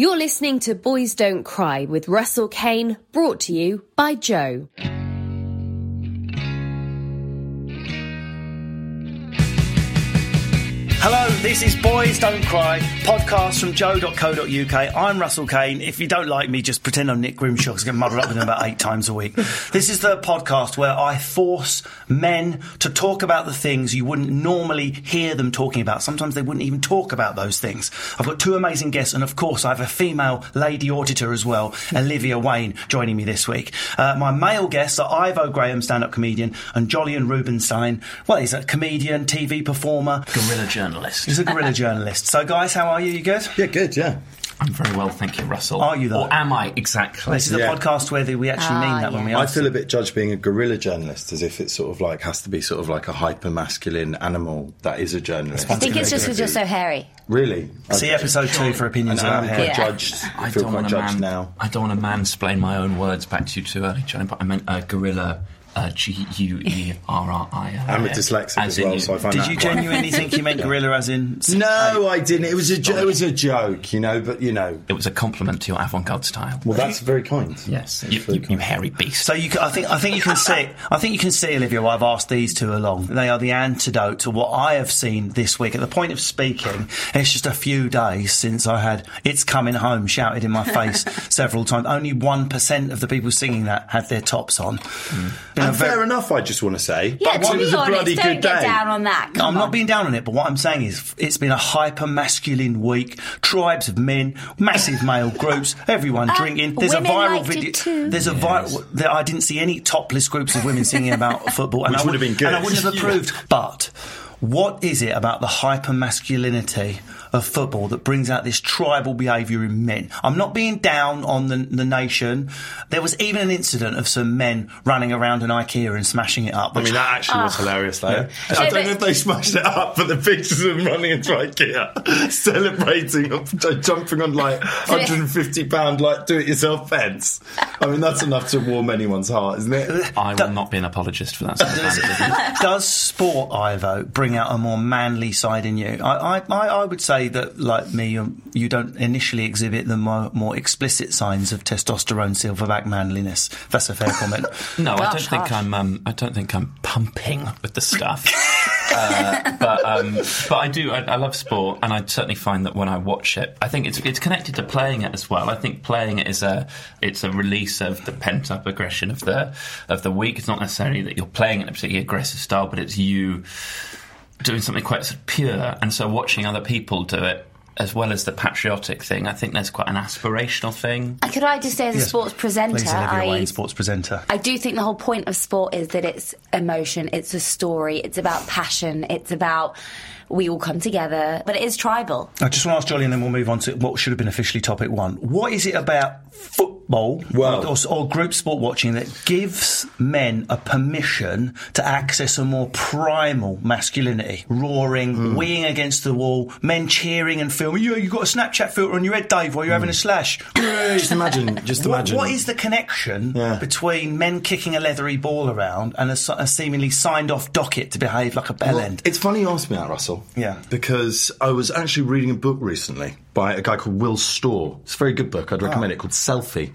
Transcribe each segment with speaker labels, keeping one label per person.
Speaker 1: You're listening to Boys Don't Cry with Russell Kane, brought to you by Joe.
Speaker 2: Hello, this is Boys Don't Cry, podcast from joe.co.uk. I'm Russell Kane. If you don't like me, just pretend I'm Nick Grimshaw because I get muddled up with him about eight times a week. This is the podcast where I force men to talk about the things you wouldn't normally hear them talking about. Sometimes they wouldn't even talk about those things. I've got two amazing guests, and of course, I have a female lady auditor as well, Olivia Wayne, joining me this week. Uh, my male guests are Ivo Graham, stand up comedian, and Jolyon Rubinstein. Well, he's a comedian, TV performer.
Speaker 3: Guerrilla journalist.
Speaker 2: He's a guerrilla journalist. So, guys, how are you? You good?
Speaker 4: Yeah, good, yeah.
Speaker 3: I'm very well, thank you, Russell.
Speaker 2: Are you, though?
Speaker 3: Or am I exactly?
Speaker 2: This is
Speaker 4: Yeah.
Speaker 2: a podcast where we actually mean that when we
Speaker 4: I
Speaker 2: ask.
Speaker 4: feel a bit judged being a guerrilla journalist, as if it sort of like has to be sort of like a hyper masculine animal that is a journalist.
Speaker 5: I think it's just because you're so hairy.
Speaker 4: Really?
Speaker 2: See episode two for opinions
Speaker 4: And
Speaker 2: about
Speaker 4: I'm
Speaker 2: hair.
Speaker 5: Yeah.
Speaker 4: judged. I
Speaker 3: I
Speaker 4: feel
Speaker 3: don't
Speaker 4: quite
Speaker 3: want to
Speaker 4: judged
Speaker 3: man,
Speaker 4: now.
Speaker 3: I don't want to mansplain my own words back to you too early, Johnny. But I meant a gorilla. Uh, G U E R R I.
Speaker 4: I'm a dyslexic as
Speaker 3: in
Speaker 4: well,
Speaker 3: you-
Speaker 4: so I find that.
Speaker 2: Did
Speaker 4: that
Speaker 2: you
Speaker 4: quite-
Speaker 2: genuinely think you meant gorilla as in.
Speaker 4: No, I didn't. It was a jo- it was a joke, you know. But you know,
Speaker 3: It was a compliment to your avant-garde style.
Speaker 4: well, that's very kind.
Speaker 3: yes,
Speaker 4: That's
Speaker 3: you,
Speaker 4: very
Speaker 3: you, you hairy beast.
Speaker 2: So you, I think I think you can see I think you can see Olivia. Why I've asked these two along. They are the antidote to what I have seen this week. At the point of speaking, it's just a few days since I had "It's Coming Home" shouted in my face several times. Only one percent of the people singing that had their tops on. Been a
Speaker 4: And
Speaker 2: very-
Speaker 4: fair enough, I just want to say.
Speaker 5: Yeah,
Speaker 4: But
Speaker 5: to
Speaker 4: it was
Speaker 5: be
Speaker 4: a
Speaker 5: honest,
Speaker 4: bloody
Speaker 5: don't
Speaker 4: good
Speaker 5: get
Speaker 4: day.
Speaker 5: down on that.
Speaker 2: No,
Speaker 5: Come
Speaker 2: I'm not being down on it, but what I'm saying is it's been a hyper masculine week. Tribes of men, massive male groups, everyone drinking. There's a
Speaker 5: Uh, women
Speaker 2: viral
Speaker 5: liked it
Speaker 2: video.
Speaker 5: too.
Speaker 2: There's a viral. There, I didn't see any topless groups of women singing about football, and
Speaker 4: Which
Speaker 2: I
Speaker 4: would have been good.
Speaker 2: And I wouldn't have approved. But what is it about the hyper masculinity? Of football that brings out this tribal behaviour in men. I'm not being down on the, the nation. There was even an incident of some men running around an IKEA and smashing it up.
Speaker 4: I mean, that actually was ah. hilarious, though. I
Speaker 5: Yeah,
Speaker 4: don't know if they smashed it up, but the pictures of them running into IKEA, celebrating, uh, jumping on like 150 pound like do-it-yourself fence. I mean, that's enough to warm anyone's heart, isn't it?
Speaker 3: I will not be an apologist for that. Sort of vandalism.
Speaker 2: Does sport, Ivo, bring out a more manly side in you? I, I, I I would say that, like me, you, you don't initially exhibit the more, more explicit signs of testosterone, silverback manliness. That's a fair comment.
Speaker 3: No, I don't
Speaker 5: Gosh,
Speaker 3: think
Speaker 5: harsh.
Speaker 3: I'm. Um, I don't think I'm pumping with the stuff. uh, but um, but I do. I, I love sport, and I certainly find that when I watch it, I think it's it's connected to playing it as well. I think playing it is a it's a release of the pent up aggression of the of the week. It's not necessarily that you're playing in a particularly aggressive style, but it's you doing something quite sort of pure. And so watching other people do it. As well as the patriotic thing, I think there's quite an aspirational thing.
Speaker 5: Uh, could I just say, as a sports presenter, I,
Speaker 2: Wayne, sports presenter.
Speaker 5: I do think the whole point of sport is that it's emotion, it's a story, it's about passion, it's about we all come together, but it is tribal.
Speaker 2: I just want to ask Jolly, and then we'll move on to what should have been officially topic one. What is it about football
Speaker 4: Well-
Speaker 2: or, or group sport watching that gives men a permission to access a more primal masculinity, roaring,
Speaker 4: Hmm.
Speaker 2: weeing against the wall, men cheering and filming? You, you've got a Snapchat filter on your head, Dave, while you're having a slash.
Speaker 4: Just imagine, just
Speaker 2: What,
Speaker 4: imagine.
Speaker 2: what is the connection
Speaker 4: Yeah.
Speaker 2: between men kicking a leathery ball around and a seemingly signed off docket to behave like a bell
Speaker 4: Well,
Speaker 2: end?
Speaker 4: It's funny you asked me that, Russell.
Speaker 2: Yeah.
Speaker 4: Because I was actually reading a book recently by a guy called Will Storr. It's a very good book. I'd recommend ah. it called Selfie.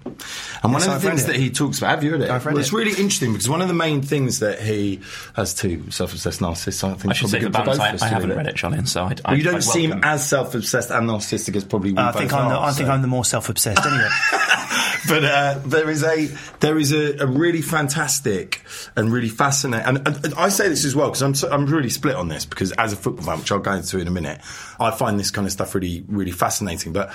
Speaker 4: And one of the
Speaker 2: I've
Speaker 4: things that he talks about, have you read it?
Speaker 2: I've read
Speaker 4: well, it's really interesting because one of the main things that he has two self-obsessed narcissists. I think
Speaker 3: I should say
Speaker 4: probably
Speaker 3: for
Speaker 4: good for
Speaker 3: balance,
Speaker 4: both
Speaker 3: I,
Speaker 4: of us
Speaker 3: I haven't
Speaker 4: read
Speaker 3: read
Speaker 4: it.
Speaker 3: it, Jolly, so I, I,
Speaker 4: Well, you don't
Speaker 3: I
Speaker 4: seem
Speaker 3: welcome-
Speaker 4: as self-obsessed and narcissistic as probably we uh,
Speaker 2: I
Speaker 4: both
Speaker 2: think I'm the,
Speaker 4: are,
Speaker 2: I think I'm the more self-obsessed anyway.
Speaker 4: but uh, there is a there is a, a really fantastic and really fascinating. And, and I say this as well because I'm so, I'm really split on this because as a football fan, which I'll go into in a minute, I find this kind of stuff really really fascinating. But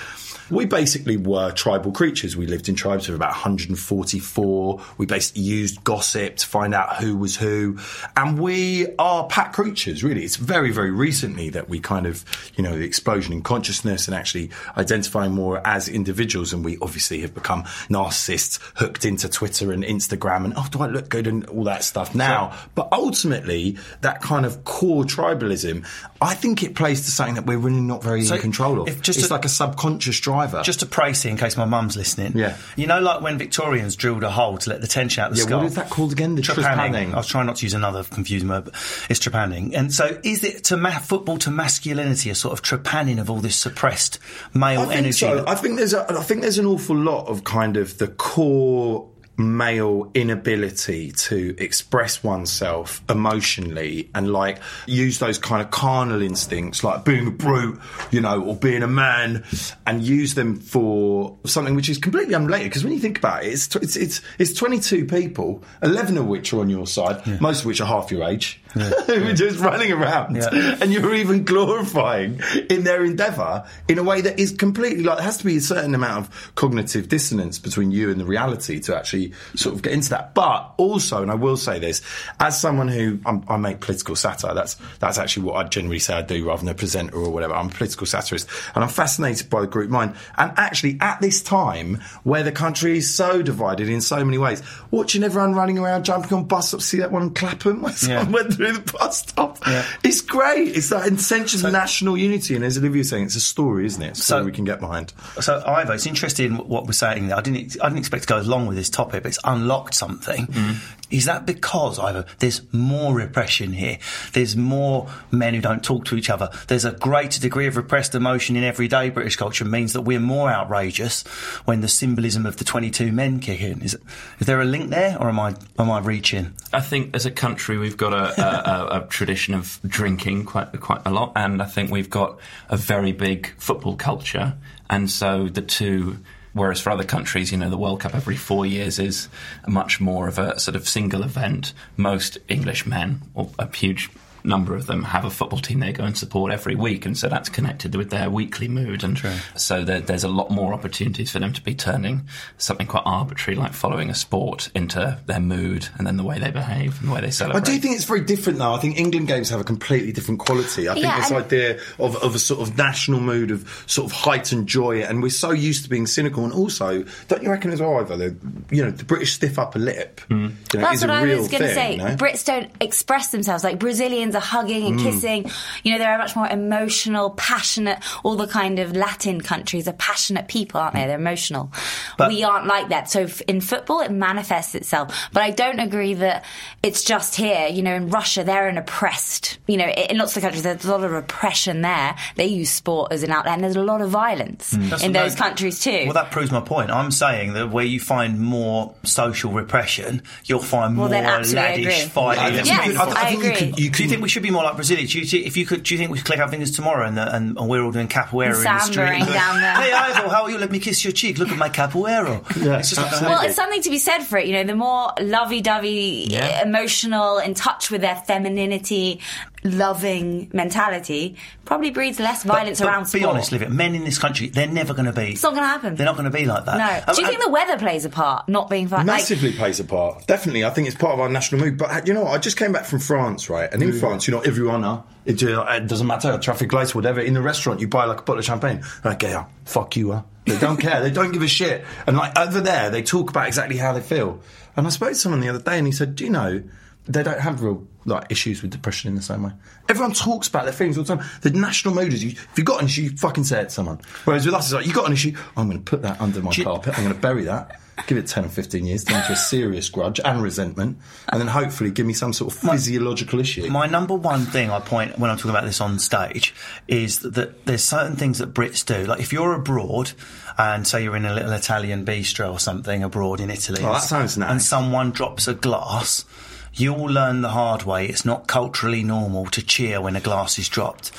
Speaker 4: we basically were tribal creatures. We lived in tribes of about 144. We basically used gossip to find out who was who, and we are pack creatures. Really, it's very very recently that we kind of you know the explosion in consciousness and actually identifying more as individuals, and we obviously have become narcissists hooked into Twitter and Instagram and oh, do I look good and all that stuff now. but ultimately, that kind of core tribalism, I think it plays to something that we're really not very
Speaker 2: So
Speaker 4: in control of.
Speaker 2: just
Speaker 4: it's
Speaker 2: a-
Speaker 4: like a subconscious driver.
Speaker 2: Just to praise it in case my mum's listening.
Speaker 4: Yeah.
Speaker 2: You know, like when Victorians drilled a hole to let the tension out of the
Speaker 4: Yeah,
Speaker 2: skull.
Speaker 4: what is that called again? The trepanning.
Speaker 2: I was trying not to use another confusing word, but it's trepanning. And so, is it to ma- football to masculinity a sort of trepanning of all this suppressed male
Speaker 4: I think
Speaker 2: energy?
Speaker 4: so. I think there's a, I think there's an awful lot of kind of the core male inability to express oneself emotionally and like use those kind of carnal instincts like being a brute you know or being a man and use them for something which is completely unrelated. Because when you think about it it's it's it's, it's 22 people 11 of which are on your side most of which are half your age who are just running around
Speaker 2: Yeah.
Speaker 4: and you're even glorifying in their endeavour in a way that is completely like there has to be a certain amount of cognitive dissonance between you and the reality to actually sort of get into that. But also, and I will say this, as someone who I'm, I make political satire, that's that's actually what I generally say I do rather than a presenter or whatever. I'm a political satirist, and I'm fascinated by the group mind. And actually, at this time where the country is so divided in so many ways, watching everyone running around, jumping on bus stops, see that one in Clapham where
Speaker 2: Yeah.
Speaker 4: Through the bus stop.
Speaker 2: Yeah.
Speaker 4: It's great. It's that sense of national unity, and as Olivia was saying, it's a story, isn't it? It's a story
Speaker 2: So-
Speaker 4: we can get behind.
Speaker 2: So, Ivo, it's interesting what we're saying. there. I didn't, I didn't expect to go as long with this topic, but it's unlocked something. Mm-hmm. Is that because, Ivo, there's more repression here? There's more men who don't talk to each other. There's a greater degree of repressed emotion in everyday British culture. Means that we're more outrageous when the symbolism of the 22 men kick in. Is, is there a link there, or am I am I reaching?
Speaker 3: I think as a country we've got a, a, a, a tradition of drinking quite quite a lot, and I think we've got a very big football culture, and so the two. Whereas for other countries, you know, the World Cup every four years is much more of a sort of single event. Most English men, or a huge number of them, have a football team they go and support every week, and so that's connected with their weekly mood. And so there, there's a lot more opportunities for them to be turning something quite arbitrary, like following a sport, into their mood and then the way they behave and the way they celebrate.
Speaker 4: I do think it's very different though. I think England games have a completely different quality. I think
Speaker 5: Yeah,
Speaker 4: this
Speaker 5: and-
Speaker 4: idea of, of a sort of national mood of sort of heightened joy, and we're so used to being cynical. And also, don't you reckon as well, Ivo? The, you know, the British stiff upper lip. Mm. You know,
Speaker 5: That's
Speaker 4: is
Speaker 5: what
Speaker 4: a
Speaker 5: I
Speaker 4: real
Speaker 5: was going to say.
Speaker 4: you know?
Speaker 5: Brits don't express themselves like Brazilians are hugging
Speaker 4: Mm.
Speaker 5: and kissing. You know, they're much more emotional, passionate. All the kind of Latin countries are passionate people, aren't they? They're emotional.
Speaker 2: But-
Speaker 5: we aren't like that. So f- in football, it manifests itself. But I don't agree that it's just here. You know, in Russia, they're an oppressed. You know, in lots of countries, there's a lot of repression there. They use sport as an outlet, and there's a lot of violence
Speaker 2: That's
Speaker 5: in
Speaker 2: what-
Speaker 5: those countries too.
Speaker 2: Well, that proves my point. I'm saying that where you find more social repression, you'll find
Speaker 5: Well,
Speaker 2: more
Speaker 5: then
Speaker 2: laddish
Speaker 5: agree.
Speaker 2: fighting.
Speaker 5: think Yes, you could- I
Speaker 4: think you
Speaker 5: agree.
Speaker 4: could- you
Speaker 2: do you
Speaker 4: can-
Speaker 2: think we should be more like Brazil? Do you, thi- if you could, do you think we should click our fingers tomorrow and, the, and, and we're all doing capoeira in the street?
Speaker 5: down there.
Speaker 2: Hey, Ivo, how are you? Let me kiss your cheek. Look at my capoeira.
Speaker 4: Yeah,
Speaker 2: it's just.
Speaker 5: Well, it's something to be said for it. You know, the more lovey-dovey,
Speaker 3: Yeah.
Speaker 5: uh, emotional, in touch with their femininity, loving mentality, probably breeds less violence
Speaker 2: but,
Speaker 5: around
Speaker 2: but be
Speaker 5: sport.
Speaker 2: honest, Liv, men in this country, they're never going to be.
Speaker 5: It's not going to happen.
Speaker 2: They're not going to be like that.
Speaker 5: No.
Speaker 2: Um,
Speaker 5: Do you
Speaker 2: and-
Speaker 5: think the weather plays a part? Not being fun. Like,
Speaker 4: Massively plays a part. Definitely, I think it's part of our national mood. But uh, you know, what? I just came back from France, right? And in France, you know, everyone, uh, it, uh, it doesn't matter, traffic lights, whatever. In the restaurant, you buy like a bottle of champagne. Like, yeah, fuck you, uh. They don't care. They don't give a shit. And like over there, they talk about exactly how they feel. And I spoke to someone the other day, and he said, "Do you know?" They don't have real like issues with depression in the same way. Everyone talks about their feelings all the time. The national mood is you, if you've got an issue, you fucking say it to someone. Whereas with us, it's like you got an issue. I'm going to put that under my carpet. I'm going to bury that. Give it 10 or 15 years, turn into a serious grudge and resentment, and then hopefully give me some sort of physiological issue.
Speaker 2: My number one thing I point when I'm talking about this on stage is that there's certain things that Brits do. Like if you're abroad and say you're in a little Italian bistro or something abroad in Italy,
Speaker 4: Oh, that sounds nice.
Speaker 2: and someone drops a glass. You'll learn the hard way. It's not culturally normal to cheer when a glass is dropped.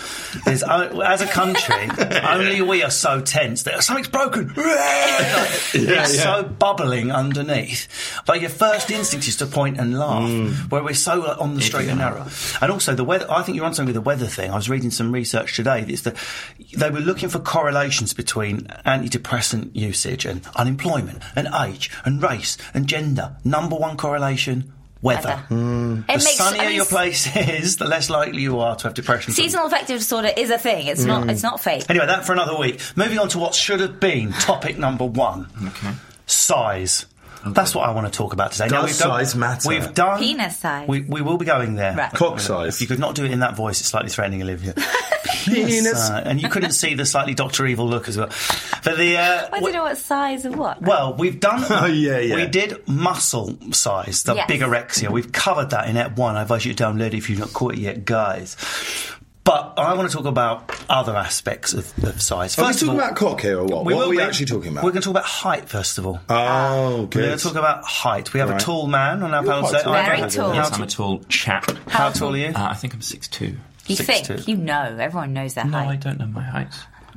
Speaker 2: There's, as a country, only we are so tense that something's broken. it's
Speaker 4: yeah.
Speaker 2: so bubbling underneath. But your first instinct is to point and laugh,
Speaker 4: Mm.
Speaker 2: where we're so like, on the straight and narrow. And also the weather. I think you're on something with the weather thing. I was reading some research today. It's that they were looking for correlations between antidepressant usage and unemployment and age and race and gender. Number one correlation. Weather.
Speaker 5: Weather.
Speaker 2: Hmm.
Speaker 5: The makes
Speaker 2: sunnier
Speaker 5: I mean,
Speaker 2: your place is, the less likely you are to have depression.
Speaker 5: Seasonal affective disorder is a thing. It's not. Hmm. It's not fake.
Speaker 2: Anyway, that for another week. Moving on to what should have been topic number one.
Speaker 3: Okay.
Speaker 2: size. That's what I want to talk about today.
Speaker 4: Does
Speaker 2: we've done-
Speaker 4: size matter?
Speaker 2: We've done
Speaker 5: Penis size.
Speaker 2: We, we will be going there.
Speaker 5: Right.
Speaker 4: Cock size.
Speaker 2: If you could not do it in that voice, it's slightly threatening, Olivia.
Speaker 4: Penis.
Speaker 2: Uh, and you couldn't see the slightly Doctor Evil look as well. But the uh,
Speaker 5: I don't know what size of what.
Speaker 2: well, we've done.
Speaker 4: Oh, yeah, yeah.
Speaker 2: We did muscle size, the
Speaker 5: Yes.
Speaker 2: bigorexia. We've covered that in Ep one. I advise you to download it if you've not caught it yet, guys. But I want to talk about other aspects of, of size.
Speaker 4: Are we
Speaker 2: First of
Speaker 4: talking
Speaker 2: all-
Speaker 4: about cock here or what?
Speaker 2: we
Speaker 4: what are we
Speaker 2: be.
Speaker 4: actually talking about?
Speaker 2: We're going to talk about height first of all.
Speaker 4: oh,
Speaker 2: We're
Speaker 4: good.
Speaker 2: going to talk about height. We have
Speaker 4: Right.
Speaker 2: a tall man on our panel
Speaker 4: quite
Speaker 2: today.
Speaker 4: tall.
Speaker 2: I'm
Speaker 5: Very
Speaker 2: very
Speaker 5: tall.
Speaker 3: Yes, I'm a tall chap.
Speaker 2: how tall are you?
Speaker 3: Uh, I think I'm six two.
Speaker 5: you
Speaker 2: six
Speaker 5: think?
Speaker 2: two.
Speaker 5: You know. Everyone knows their
Speaker 3: No, I don't know my height.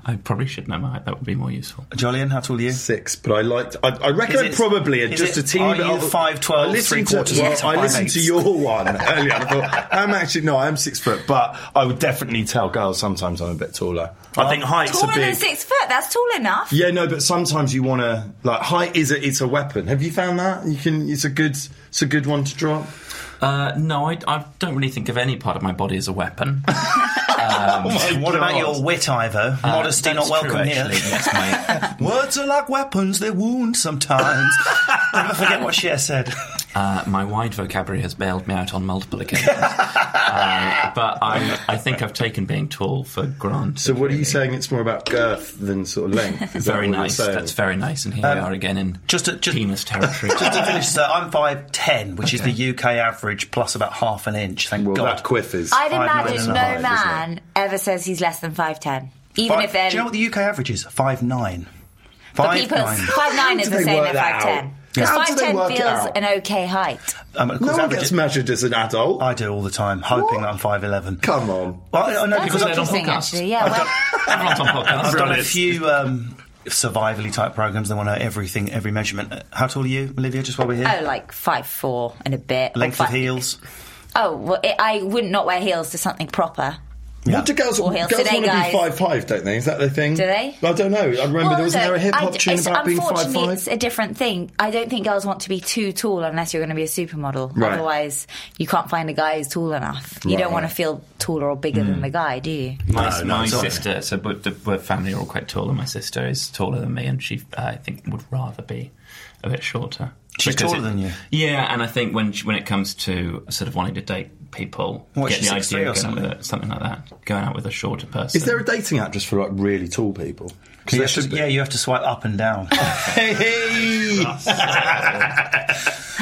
Speaker 3: I probably should know my height. That would be more useful.
Speaker 2: Jolyon, how tall are you?
Speaker 4: Six, but I liked. I, I reckon
Speaker 2: Is it-
Speaker 4: probably
Speaker 2: is
Speaker 4: just
Speaker 2: it-
Speaker 4: a teeny
Speaker 2: are you
Speaker 4: of-
Speaker 2: 5'12",
Speaker 4: I listened
Speaker 2: three
Speaker 4: to,
Speaker 2: quarters
Speaker 4: well, I
Speaker 2: five
Speaker 4: listened
Speaker 2: eighths?
Speaker 4: to your one earlier. I thought I'm actually no, I am six foot, but I would definitely tell girls sometimes I'm a bit taller. I think height's a
Speaker 5: Taller
Speaker 4: big.
Speaker 5: than six foot. That's tall enough.
Speaker 4: Yeah, no, but sometimes you want to like height is a it's a weapon. Have you found that? You can. It's a good. It's a good one to drop.
Speaker 3: Uh, no, I, I don't really think of any part of my body as a weapon.
Speaker 2: what about your wit, Ivo? Modesty not welcome
Speaker 3: true,
Speaker 2: here.
Speaker 3: Yes, my,
Speaker 2: Words are like weapons, they wound sometimes. Never forget what Cher said.
Speaker 3: uh, my wide vocabulary has bailed me out on multiple occasions. uh, but I, I think I've taken being tall for granted.
Speaker 4: So what are you
Speaker 3: really.
Speaker 4: saying? It's more about girth than sort of length. Is
Speaker 3: Very
Speaker 4: what
Speaker 3: nice.
Speaker 4: saying?
Speaker 3: That's very nice. And here we are again in
Speaker 2: just to- just-
Speaker 3: penis territory.
Speaker 2: Just to finish, so I'm 5'10, which is the UK average, plus about half an inch. Thank
Speaker 4: Well,
Speaker 2: God.
Speaker 4: that quiff is.
Speaker 5: I'd
Speaker 2: Five
Speaker 5: imagine no
Speaker 2: a half, isn't it?
Speaker 5: man ever says he's less than five ten, even
Speaker 2: Five-
Speaker 5: if they're.
Speaker 2: do you know what the UK average is? 5'9.
Speaker 5: but
Speaker 2: 5'9.
Speaker 5: people five nine is the same
Speaker 4: work
Speaker 5: as five ten. Because
Speaker 4: How do
Speaker 5: five
Speaker 4: they
Speaker 5: ten
Speaker 4: work it
Speaker 5: feels an okay height.
Speaker 2: Um, of
Speaker 4: no
Speaker 2: course,
Speaker 4: one
Speaker 2: average-
Speaker 4: gets measured as an adult.
Speaker 2: I do all the time, hoping
Speaker 4: What?
Speaker 2: that I'm 5'11.
Speaker 4: Come on.
Speaker 2: Well, I I know
Speaker 5: That's
Speaker 2: because I've done,
Speaker 5: interesting,
Speaker 3: podcast.
Speaker 5: actually. Yeah. Well,
Speaker 3: Everyone's on podcast.
Speaker 2: I've done a few um, survivally type programs They want to know everything, every measurement. Uh, How tall are you, Olivia, just while we're here?
Speaker 5: oh, like five four and a bit. or
Speaker 2: Length of heels?
Speaker 5: Oh, well, it, I would not wear heels to something proper.
Speaker 2: Yeah.
Speaker 4: What do girls?
Speaker 5: Or heels
Speaker 4: Girls
Speaker 5: today,
Speaker 4: want to be
Speaker 5: guys.
Speaker 4: five five, don't they? Is that the thing?
Speaker 5: Do they?
Speaker 4: I don't know. I remember
Speaker 5: Well,
Speaker 4: there wasn't there a
Speaker 5: look,
Speaker 4: hip
Speaker 5: I
Speaker 4: hop
Speaker 5: d-
Speaker 4: tune
Speaker 5: it's-
Speaker 4: about being five five.
Speaker 5: it's a different thing. I don't think girls want to be too tall unless you're going to be a supermodel.
Speaker 4: Right.
Speaker 5: Otherwise, you can't find a guy who's tall enough. You
Speaker 4: Right,
Speaker 5: don't want
Speaker 4: right.
Speaker 5: to feel taller or bigger than the guy, do you?
Speaker 3: My,
Speaker 4: No, no,
Speaker 3: my
Speaker 4: it's not.
Speaker 3: sister, so but the we're family are all quite tall, and my sister is taller than me, and she, uh, I think, would rather be a bit shorter.
Speaker 2: She's
Speaker 3: Because
Speaker 2: taller than you?
Speaker 3: Yeah, and I think when she, when it comes to sort of wanting to date people,
Speaker 2: What,
Speaker 3: get the idea
Speaker 2: or
Speaker 3: of going
Speaker 2: something?
Speaker 3: with a, something like that, going out with a shorter person.
Speaker 4: Is there a dating app just for like really tall people?
Speaker 2: You
Speaker 4: there
Speaker 2: have to-
Speaker 4: should
Speaker 2: yeah, you have to swipe up and down.
Speaker 4: Hey!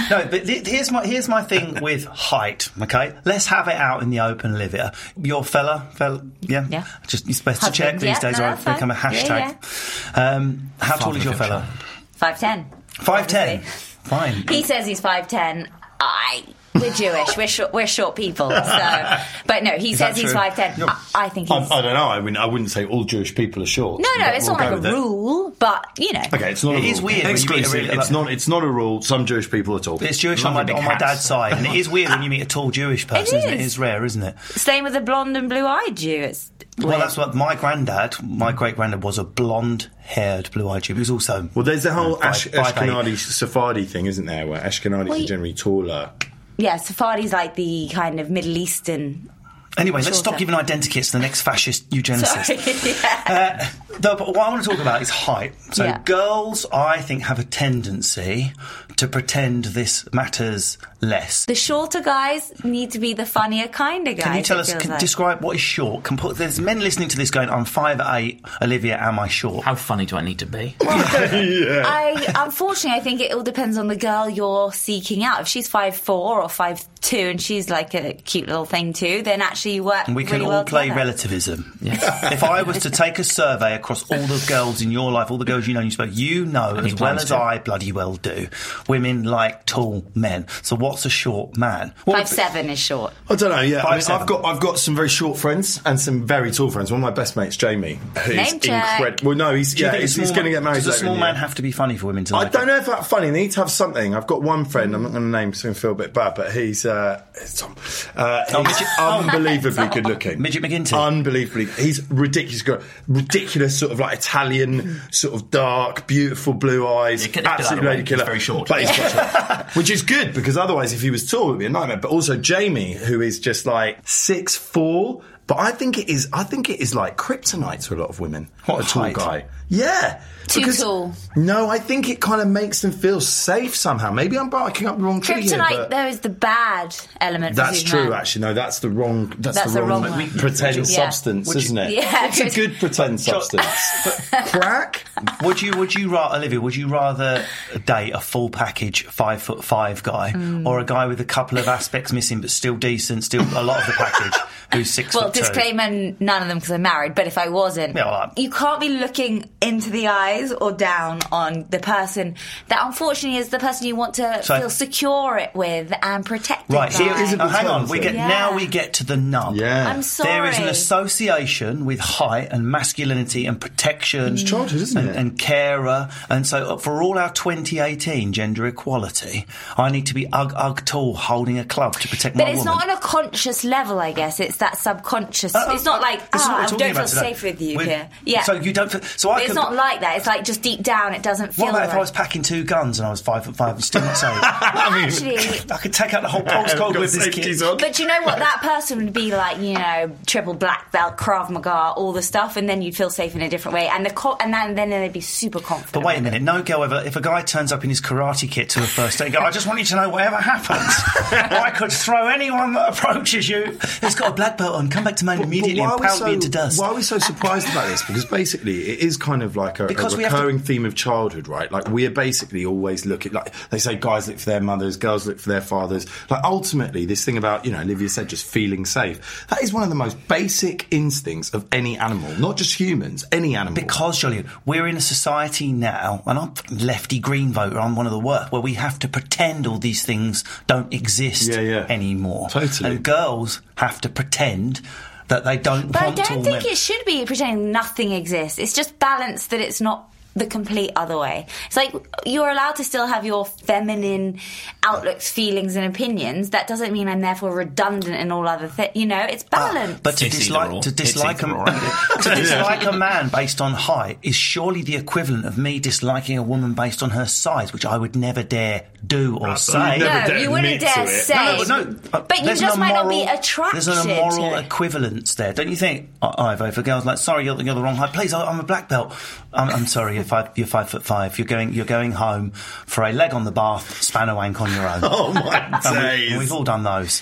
Speaker 2: no, but th- here's my here's my thing with height. Okay, let's have it out in the open, Olivia. Your fella, fella, yeah,
Speaker 5: Yeah.
Speaker 2: Just it's best
Speaker 5: Husband,
Speaker 2: to check these
Speaker 5: yeah,
Speaker 2: days,
Speaker 5: no,
Speaker 2: or
Speaker 5: that's
Speaker 2: it's become a
Speaker 5: fine. Yeah,
Speaker 2: hashtag. Um, how tall is your fella?
Speaker 5: Five ten.
Speaker 2: Five ten. Fine.
Speaker 5: He says he's five ten. I. We're Jewish. We're short. We're short people. So, but no, he
Speaker 2: Is
Speaker 5: says he's
Speaker 2: true?
Speaker 5: five ten. I, I think
Speaker 4: I,
Speaker 5: he's.
Speaker 4: I don't know. I mean, I wouldn't say all Jewish people are short.
Speaker 5: no, no, it's
Speaker 4: we'll
Speaker 5: not like
Speaker 4: with
Speaker 5: a
Speaker 4: it.
Speaker 5: rule, but you know.
Speaker 4: Okay, it's not.
Speaker 2: It
Speaker 4: a
Speaker 2: is
Speaker 4: rule.
Speaker 2: weird when you meet a
Speaker 4: Exclusive.
Speaker 2: really-
Speaker 4: it's not. It's not a rule. Some Jewish people are tall.
Speaker 2: It's Jewish on my, on my dad's side, and it is weird when you meet a tall Jewish person. isn't it?
Speaker 5: is.
Speaker 2: It is rare, isn't it?
Speaker 5: Same with the blonde and blue-eyed Jew. It's
Speaker 2: Well,
Speaker 5: weird.
Speaker 2: that's what my granddad, my great granddad, was a blonde-haired, blue-eyed Jew. He was also
Speaker 4: Well, there's the whole
Speaker 2: Five-
Speaker 4: Ash-
Speaker 2: five eight.
Speaker 4: Ashkenazi Sephardi thing, isn't there? Where Ashkenazis
Speaker 5: Well,
Speaker 4: are generally taller.
Speaker 5: Yeah. Sephardi's like the kind of Middle Eastern.
Speaker 2: Anyway, let's stop giving identikits to the next fascist eugenicist.
Speaker 5: Yeah.
Speaker 2: Uh, no, but what I want to talk about is height. So
Speaker 5: Yeah.
Speaker 2: girls, I think, have a tendency to pretend this matters less.
Speaker 5: The shorter guys need to be the funnier kind of guys.
Speaker 2: Can you tell us, can,
Speaker 5: like.
Speaker 2: describe what is short? Can put, there's men listening to this going, I'm five eight, Olivia, am I short?
Speaker 3: How funny do I need to be?
Speaker 5: I unfortunately, I think it all depends on the girl you're seeking out. If she's five four or five two, and she's like a cute little thing too, then actually you work.
Speaker 2: we can
Speaker 5: really
Speaker 2: all
Speaker 5: well
Speaker 2: play
Speaker 5: together.
Speaker 2: relativism. if I was to take a survey across all the girls in your life, all the girls you know you spoke, you know as well as
Speaker 3: to?
Speaker 2: I bloody well do, women like tall men. So what's a short man? What
Speaker 5: Five seven is short.
Speaker 4: I don't know. Yeah, I mean, I've got I've got some very short friends and some very tall friends. One of my best mates, Jamie, who's
Speaker 5: Name check.
Speaker 4: incredible. Well, no, he's
Speaker 2: Do you
Speaker 4: yeah,
Speaker 2: think a
Speaker 4: he's, he's
Speaker 2: small
Speaker 4: going to get married.
Speaker 2: Does a
Speaker 4: later in
Speaker 2: small
Speaker 4: the
Speaker 2: man
Speaker 4: year.
Speaker 2: have to be funny for women to
Speaker 4: I
Speaker 2: like
Speaker 4: don't
Speaker 2: him?
Speaker 4: know if that's funny. They need to have something. I've got one friend. I'm not going to name so I feel a bit bad, but he's uh, it's Tom. Uh, he's unbelievably good looking.
Speaker 2: Midget McGinty.
Speaker 4: Unbelievably, he's ridiculous. Good, ridiculous sort of like Italian, sort of dark, beautiful blue eyes.
Speaker 3: Yeah, get- get
Speaker 4: absolute
Speaker 3: out of the way.
Speaker 4: lady killer.
Speaker 3: He's very short.
Speaker 4: But he's quite short. which is good because otherwise, if he was tall, it would be a nightmare. But also Jamie, who is just like six four But I think it is. I think it is like kryptonite to a lot of women.
Speaker 2: What,
Speaker 4: a tall
Speaker 2: height?
Speaker 4: guy? Yeah.
Speaker 5: Too
Speaker 4: Because-
Speaker 5: tall.
Speaker 4: No, I think it kind of makes them feel safe somehow. Maybe I'm barking up the wrong tree here,
Speaker 5: Kryptonite,
Speaker 4: but
Speaker 5: there is the bad element.
Speaker 4: that's
Speaker 5: Superman.
Speaker 4: true. Actually, no, that's the wrong. That's,
Speaker 5: That's
Speaker 4: the
Speaker 5: the
Speaker 4: wrong,
Speaker 5: wrong
Speaker 4: pretend
Speaker 5: Yeah.
Speaker 4: substance,
Speaker 2: Would
Speaker 4: isn't it?
Speaker 5: Yeah,
Speaker 4: it's a good pretend substance. Crack.
Speaker 2: Would you would you rather Olivia? Would you rather date a full package five foot five guy
Speaker 5: Mm.
Speaker 2: or a guy with a couple of aspects missing but still decent, still a lot of the package who's six
Speaker 5: Well,
Speaker 2: foot two?
Speaker 5: disclaimer, none of them because I'm married, but if I wasn't,
Speaker 2: Yeah, well,
Speaker 5: you can't be looking into the eyes or down on the person that unfortunately is the person you want to
Speaker 2: So-
Speaker 5: feel secure it with and protect
Speaker 2: Right
Speaker 5: by.
Speaker 2: here is oh, hang on. We get
Speaker 5: Yeah.
Speaker 2: now we get to the nub.
Speaker 4: Yeah.
Speaker 5: I'm sorry.
Speaker 2: There is an association with height and masculinity and protection.
Speaker 4: It's childhood, isn't
Speaker 2: and,
Speaker 4: it?
Speaker 2: And carer. And so uh, for all our 2018 gender equality, I need to be ug ug tall holding a club to protect my
Speaker 5: But
Speaker 2: my
Speaker 5: it's
Speaker 2: woman.
Speaker 5: not on a conscious level, I guess. It's that subconscious.
Speaker 2: Uh,
Speaker 5: it's not like,
Speaker 2: this
Speaker 5: ah, I don't feel
Speaker 2: today.
Speaker 5: safe with you
Speaker 2: We-
Speaker 5: here. Yeah.
Speaker 2: So you don't. Feel, so I
Speaker 5: it's
Speaker 2: could,
Speaker 5: not like that. It's like just deep down, it doesn't feel
Speaker 2: What about if. I was packing two guns and I was five foot five and still not safe?
Speaker 5: Actually,
Speaker 2: I could take out the whole Pulse
Speaker 4: Got
Speaker 2: with this
Speaker 4: safeties
Speaker 2: kid.
Speaker 4: on.
Speaker 5: But you know what? That person would be like, you know, triple black belt, Krav Maga, all the stuff, and then you'd feel safe in a different way. And the co- and then, then they'd be super confident.
Speaker 2: But wait a minute, no girl ever. If a guy turns up in his karate kit to a first date, go, I just want you to know whatever happens, I could throw anyone that approaches you. He's got a black belt on. Come back to man
Speaker 4: But-
Speaker 2: immediately
Speaker 4: why
Speaker 2: and
Speaker 4: are we
Speaker 2: pound
Speaker 4: so,
Speaker 2: me into dust.
Speaker 4: Why are we so surprised about this? Because basically, it is kind of like a, a
Speaker 2: Because have to-
Speaker 4: recurring theme of childhood, right? Like we are basically always looking like they say, guys look for their mothers, girls look for their fathers. Like ultimately, this thing about you know, Olivia said, just feeling safe. That is one of the most basic instincts of any animal, not just humans, any animal.
Speaker 2: Because, Jolyon, we're in a society now, and I'm lefty green voter, I'm one of the worst, where we have to pretend all these things don't exist
Speaker 4: Yeah, yeah.
Speaker 2: anymore.
Speaker 4: Totally.
Speaker 2: And girls have to pretend that they don't
Speaker 5: But I don't think it should be pretending nothing exists. It's just balance that it's not the complete other way. It's like you're allowed to still have your feminine outlooks, feelings, and opinions. That doesn't mean I'm therefore redundant in all other things. You know, it's balance.
Speaker 2: But to
Speaker 3: It's
Speaker 2: dislike to dislike a, to dislike a man based on height is surely the equivalent of me disliking a woman based on her size, which I would never dare do or say.
Speaker 5: no,
Speaker 4: dare
Speaker 5: you wouldn't dare say.
Speaker 2: No, no, no, uh,
Speaker 5: but you just
Speaker 2: an
Speaker 5: might not be
Speaker 2: immoral-
Speaker 5: attracted.
Speaker 2: There's an immoral
Speaker 5: to
Speaker 2: equivalence there, don't you think, I- Ivo? If a girl's like, "Sorry, you're, you're the wrong height," please, I- I'm a black belt. I'm, I'm sorry, you're five, you're five foot five. You're going, you're going home for a leg on the bath, spanner wank on your own.
Speaker 4: oh my
Speaker 2: And we,
Speaker 4: days!
Speaker 2: we've all done those.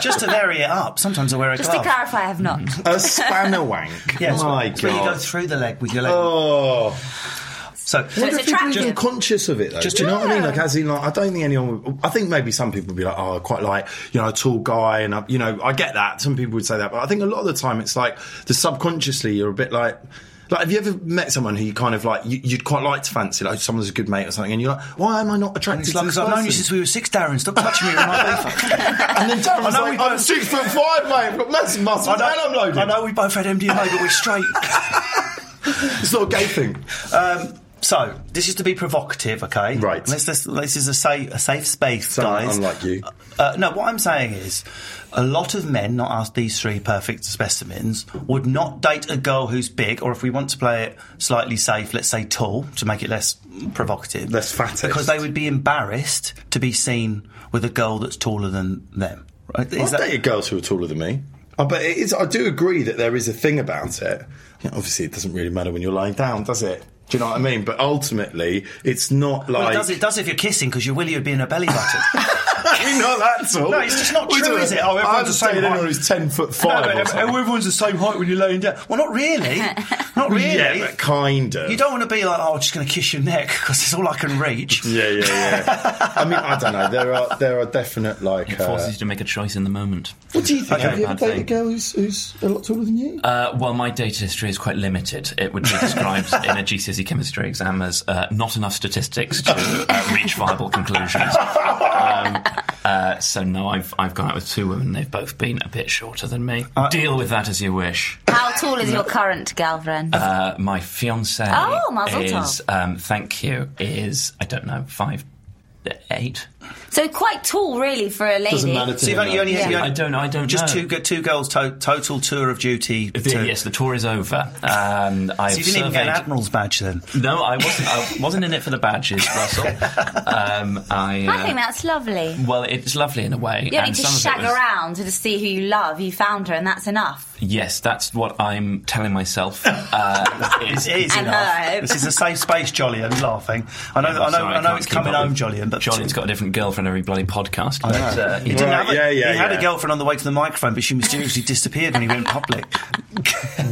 Speaker 2: Just to vary it up. Sometimes I wear a
Speaker 5: Just to clarify, I have not.
Speaker 4: a spanner wank.
Speaker 2: Yeah, it's
Speaker 4: my
Speaker 2: it's where you go through the leg with your leg.
Speaker 4: Oh.
Speaker 2: So,
Speaker 5: So
Speaker 4: wonder
Speaker 5: it's
Speaker 4: if people are even conscious of it though.
Speaker 2: Just
Speaker 4: Do you know what I mean? Like, as in, like, I don't think anyone. Would, I think maybe some people would be like, "Oh, I quite like you know a tall guy," and I, you know, I get that. Some people would say that, but I think a lot of the time it's like the subconsciously you're a bit like. Like, have you ever met someone who you kind of like, you, you'd quite like to fancy, like someone's a good mate or something, and you're like, why am I not attracted to
Speaker 2: like,
Speaker 4: this
Speaker 2: I've known you since we were six, Darren. Stop touching me with my beef.
Speaker 4: and then Darren was
Speaker 2: I know
Speaker 4: like,
Speaker 2: we
Speaker 4: I'm
Speaker 2: both-
Speaker 4: six foot five, mate, I've got massive muscles,
Speaker 2: I
Speaker 4: and I'm
Speaker 2: know,
Speaker 4: loaded.
Speaker 2: I know we both had MDMA, but we're straight.
Speaker 4: It's not a gay thing.
Speaker 2: Um, so this is to be provocative, okay?
Speaker 4: Right.
Speaker 2: This, this, this is a safe, a safe space,
Speaker 4: So,
Speaker 2: guys.
Speaker 4: unlike you.
Speaker 2: Uh, no, what I'm saying is, a lot of men, not us, these three perfect specimens, would not date a girl who's big, or if we want to play it slightly safe, let's say tall, to make it less provocative.
Speaker 4: Less fattest.
Speaker 2: Because they would be embarrassed to be seen with a girl that's taller than them. Right? Is
Speaker 4: I've
Speaker 2: that-
Speaker 4: dated girls who are taller than me. Oh, but it is, I do agree that there is a thing about it. You obviously, it doesn't really matter when you're lying down, does it? Do you know what I mean? But ultimately, it's not
Speaker 2: well,
Speaker 4: like.
Speaker 2: it does, it does if you're kissing, because your willy would be in a belly button.
Speaker 4: we know that at all.
Speaker 2: No, it's just not true, is it? Oh, everyone's
Speaker 4: I've
Speaker 2: the same
Speaker 4: dated
Speaker 2: height.
Speaker 4: anyone who's 10 foot 5 or something.
Speaker 2: everyone's the same height when you're laying down. Well, not really. Not really.
Speaker 4: Yeah, but kind of.
Speaker 2: You don't want to be like, oh, I'm just going to kiss your neck because it's all I can reach.
Speaker 4: Yeah, yeah, yeah. I mean, I don't know. There are there are definite like.
Speaker 3: It
Speaker 4: Uh,
Speaker 3: you to make a choice in the moment.
Speaker 4: what do you think?
Speaker 2: Okay.
Speaker 4: Have you ever dated a girl who's, who's a lot taller than you?
Speaker 3: Uh, well, my data history is quite limited. It would be described in a GCSE chemistry exam as uh, not enough statistics to uh, reach viable conclusions. Um, uh, so no, I've I've gone out with two women. They've both been a bit shorter than me. Deal with that as you wish.
Speaker 5: How tall is your current girlfriend?
Speaker 3: Uh, my fiance
Speaker 5: Oh, mazel
Speaker 3: is um, thank you is I don't know five eight.
Speaker 5: So quite tall, really, for a lady.
Speaker 4: Doesn't matter to
Speaker 2: So you've
Speaker 4: him,
Speaker 2: only, you only,
Speaker 5: Yeah.
Speaker 2: you only-
Speaker 3: I don't I don't
Speaker 2: just
Speaker 3: know.
Speaker 2: two two girls to, total tour of duty.
Speaker 3: The-
Speaker 2: to-
Speaker 3: yes, the tour is over. Um, I
Speaker 2: so you didn't even get an admiral's badge then.
Speaker 3: No, I wasn't. I wasn't in it for the badges, Russell. Um, I, uh,
Speaker 5: I think that's lovely.
Speaker 3: well, it's lovely in a way.
Speaker 5: You don't
Speaker 3: and
Speaker 5: need to
Speaker 3: some of it
Speaker 5: shag
Speaker 3: was-
Speaker 5: around to see who you love. You found her, and that's enough.
Speaker 3: Yes, that's what I'm telling myself. Uh,
Speaker 2: It
Speaker 3: is.
Speaker 2: is enough.
Speaker 5: her.
Speaker 2: This is a safe space, Jolyon. laughing. I know. I know.
Speaker 3: Sorry,
Speaker 2: I know.
Speaker 3: can't
Speaker 2: It's coming
Speaker 3: up
Speaker 2: home,
Speaker 3: with-
Speaker 2: Jolyon. But
Speaker 3: Jolyon's got a different girlfriend every bloody podcast. But, uh,
Speaker 2: He
Speaker 3: he
Speaker 2: didn't have a,
Speaker 4: yeah, yeah,
Speaker 2: he had
Speaker 4: yeah.
Speaker 2: a girlfriend on the way to the microphone, but she mysteriously disappeared when he went public.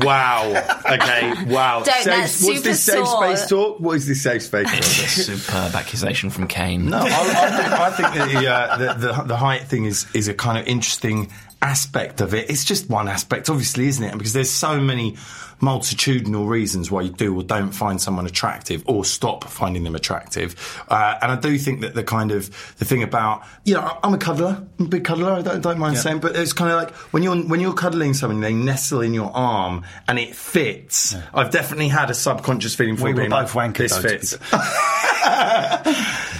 Speaker 4: Wow. Okay. Wow.
Speaker 5: Don't, that's
Speaker 4: what's this safe
Speaker 5: sore.
Speaker 4: space talk? What is this safe space talk?
Speaker 3: It's a superb accusation from Kane.
Speaker 4: No, I, I think, I think the, uh, the, the the height thing is is a kind of interesting aspect of it. It's just one aspect, obviously, isn't it? Because there's so many multitudinal reasons why you do or don't find someone attractive or stop finding them attractive. Uh, and I do think that the kind of the thing about you know I'm a cuddler, I'm a big cuddler. I don't, don't mind saying, but it's kind of like when you're when you're cuddling someone, they nestle in your arm and it fits. I've definitely had a subconscious feeling for
Speaker 2: We
Speaker 4: being
Speaker 2: both
Speaker 4: like,
Speaker 2: wankers,
Speaker 4: This
Speaker 2: though,
Speaker 4: fits.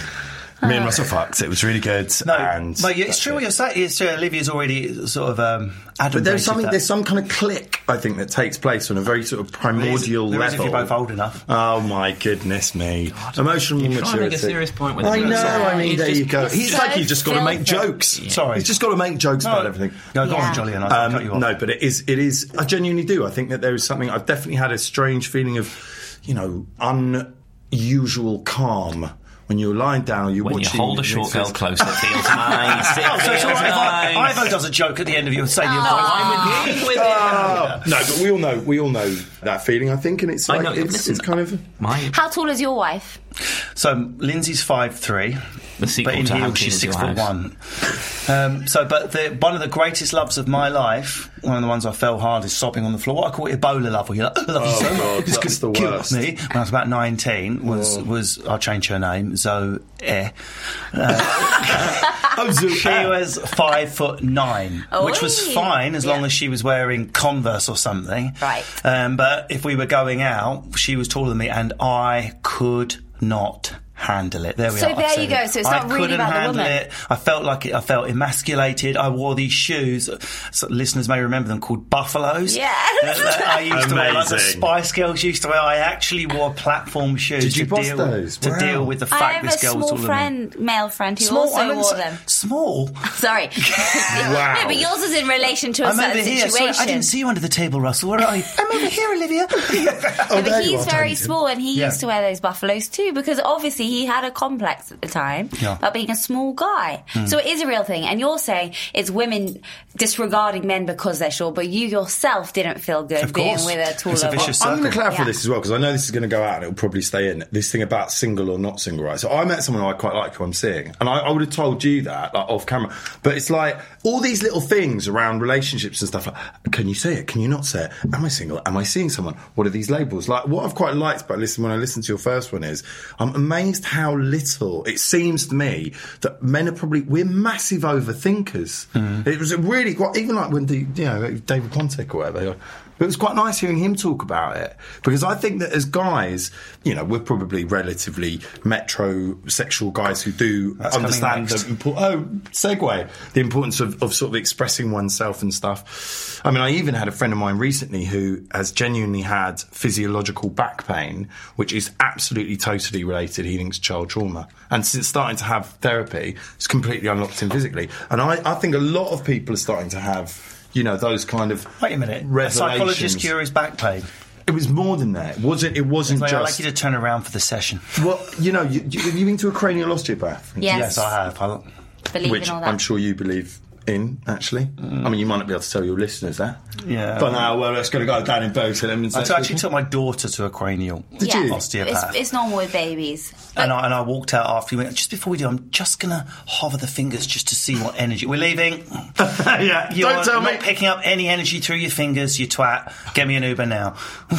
Speaker 4: Me and Russell fucked. It was really good.
Speaker 2: No,
Speaker 4: and
Speaker 2: but it's true what you're saying. It's true. Olivia's already sort of um, adamant.
Speaker 4: But there's something,
Speaker 2: that.
Speaker 4: there's some kind of click, I think, that takes place on a very sort of primordial
Speaker 2: There is
Speaker 4: level.
Speaker 2: if you're both old enough.
Speaker 4: Oh my goodness me! Emotional
Speaker 3: You're trying to
Speaker 4: maturity.
Speaker 3: make a serious point with
Speaker 4: I
Speaker 3: him.
Speaker 4: know.
Speaker 3: Sorry.
Speaker 4: I mean,
Speaker 3: He's
Speaker 4: there you go.
Speaker 3: he's
Speaker 4: He's
Speaker 5: so
Speaker 4: like he's just got to make
Speaker 5: filthy.
Speaker 4: jokes.
Speaker 2: Sorry.
Speaker 4: he's just got to make jokes about everything.
Speaker 2: No, go on,
Speaker 5: Jolly,
Speaker 2: and I
Speaker 4: Um,
Speaker 2: cut you off.
Speaker 4: no, but it is. It is. I genuinely do. I think that there is something. I've definitely had a strange feeling of, you know, unusual calm when you're lying down. You're
Speaker 3: When you hold a short
Speaker 4: it's-
Speaker 3: girl close, it feels nice. It
Speaker 2: Oh, so it's
Speaker 3: feels
Speaker 2: all right.
Speaker 3: nice.
Speaker 2: If Ivo does a joke at the end of your saying your oh.
Speaker 3: I'm with you. With
Speaker 4: Oh, no, but we all know. We all know that feeling. I think, and it's
Speaker 3: I
Speaker 4: like
Speaker 3: know,
Speaker 4: it's,
Speaker 3: listen,
Speaker 4: it's kind of.
Speaker 3: My
Speaker 5: How tall is your wife?
Speaker 2: So Lindsay's five three,
Speaker 3: The sequel
Speaker 2: but in
Speaker 3: to How
Speaker 2: heels she's
Speaker 3: Is
Speaker 2: six foot one. Um, so, but the, one of the greatest loves of my life, one of the ones I fell hard, is sobbing on the floor. What I call it Ebola love, where you're like, I love you
Speaker 4: Oh,
Speaker 2: so
Speaker 4: God,
Speaker 2: much. It's
Speaker 4: that's the worst.
Speaker 2: me. When I was about nineteen, was was I changed her name Zoe. She was five foot nine, which was fine as long
Speaker 5: Yeah.
Speaker 2: as she was wearing Converse or something.
Speaker 5: Right.
Speaker 2: Um, but if we were going out, she was taller than me, and I could not handle it. There we
Speaker 5: So
Speaker 2: are. I've
Speaker 5: there you go.
Speaker 2: it.
Speaker 5: So it's
Speaker 2: I
Speaker 5: not really I
Speaker 2: couldn't
Speaker 5: about the
Speaker 2: handle
Speaker 5: woman.
Speaker 2: it. I felt like it, I felt emasculated. I wore these shoes. So listeners may remember them called buffaloes.
Speaker 5: Yes.
Speaker 2: That- that I used to wear, like the
Speaker 4: Amazing.
Speaker 2: Spice Girls used to wear. I actually wore platform shoes
Speaker 4: Did you
Speaker 2: to deal
Speaker 4: those?
Speaker 2: to
Speaker 4: Wow.
Speaker 2: deal with the fact this girl was
Speaker 5: all
Speaker 2: taller than me.
Speaker 5: friend, male friend, who
Speaker 2: Small, I
Speaker 5: also
Speaker 2: meant
Speaker 5: wore them.
Speaker 2: Small.
Speaker 5: Sorry.
Speaker 4: Wow.
Speaker 5: No, but yours is in relation to a
Speaker 2: I'm over here.
Speaker 5: situation.
Speaker 2: Sorry, I didn't see you under the table, Russell. Where are you? I'm over here, Olivia.
Speaker 4: Oh,
Speaker 5: No,
Speaker 4: there
Speaker 5: but he's
Speaker 4: are,
Speaker 5: very small and he
Speaker 2: Yeah.
Speaker 5: used to wear those buffaloes too because obviously he had a complex at the time
Speaker 2: Yeah.
Speaker 5: about being a small guy. Hmm. So it is a real thing. And you're saying it's women disregarding men because they're short, but you yourself didn't feel good
Speaker 2: Of
Speaker 5: being with a taller
Speaker 2: It's a vicious
Speaker 4: I'm going to clarify
Speaker 5: Yeah.
Speaker 4: this as well because I know this is going to go out and it'll probably stay in. This thing about single or not single, right? So I met someone I quite like who I'm seeing, and I, I would have told you that like, off camera. But it's like all these little things around relationships and stuff. Like, can you say it? Can you not say it? Am I single? Am I seeing someone? What are these labels? Like what I've quite liked about listening when I listened to your first one is I'm amazed how little it seems to me that men are probably we're massive overthinkers. Hmm. It was a really quite even like when the you know David Pontic or whatever. But it was quite nice hearing him talk about it because I think that as guys, you know, we're probably relatively metrosexual guys who do
Speaker 2: That's
Speaker 4: understand the oh segue the importance of, of sort of expressing oneself and stuff. I mean, I even had a friend of mine recently who has genuinely had physiological back pain, which is absolutely totally related. He thinks child trauma, and since starting to have therapy, it's completely unlocked him physically. And I, I think a lot of people are starting to have. You know those kind of
Speaker 2: Wait a minute. A psychologist cure his back pain.
Speaker 4: It was more than that. It wasn't. It wasn't
Speaker 2: Like, I'd like you to turn around for the session.
Speaker 4: well, you know, you, you, have you been to a cranial osteopath?
Speaker 5: Yes.
Speaker 2: Yes, I have. I,
Speaker 5: Believe
Speaker 4: Which
Speaker 5: in all that.
Speaker 4: I'm sure you believe in, actually. I mean, you might not be able to tell your listeners that.
Speaker 2: Yeah.
Speaker 4: But now, well, let's going to go down in both of them. And
Speaker 2: I
Speaker 4: say-
Speaker 2: actually took my daughter to a cranial
Speaker 5: yeah.
Speaker 4: you?
Speaker 2: osteopath.
Speaker 5: It's, it's normal with babies.
Speaker 2: and I, and I walked out after he went, just before we do, I'm just going to hover the fingers just to see what energy. We're leaving.
Speaker 4: yeah,
Speaker 2: You're
Speaker 4: don't tell
Speaker 2: not
Speaker 4: me.
Speaker 2: picking up any energy through your fingers, you twat. Get me an Uber now.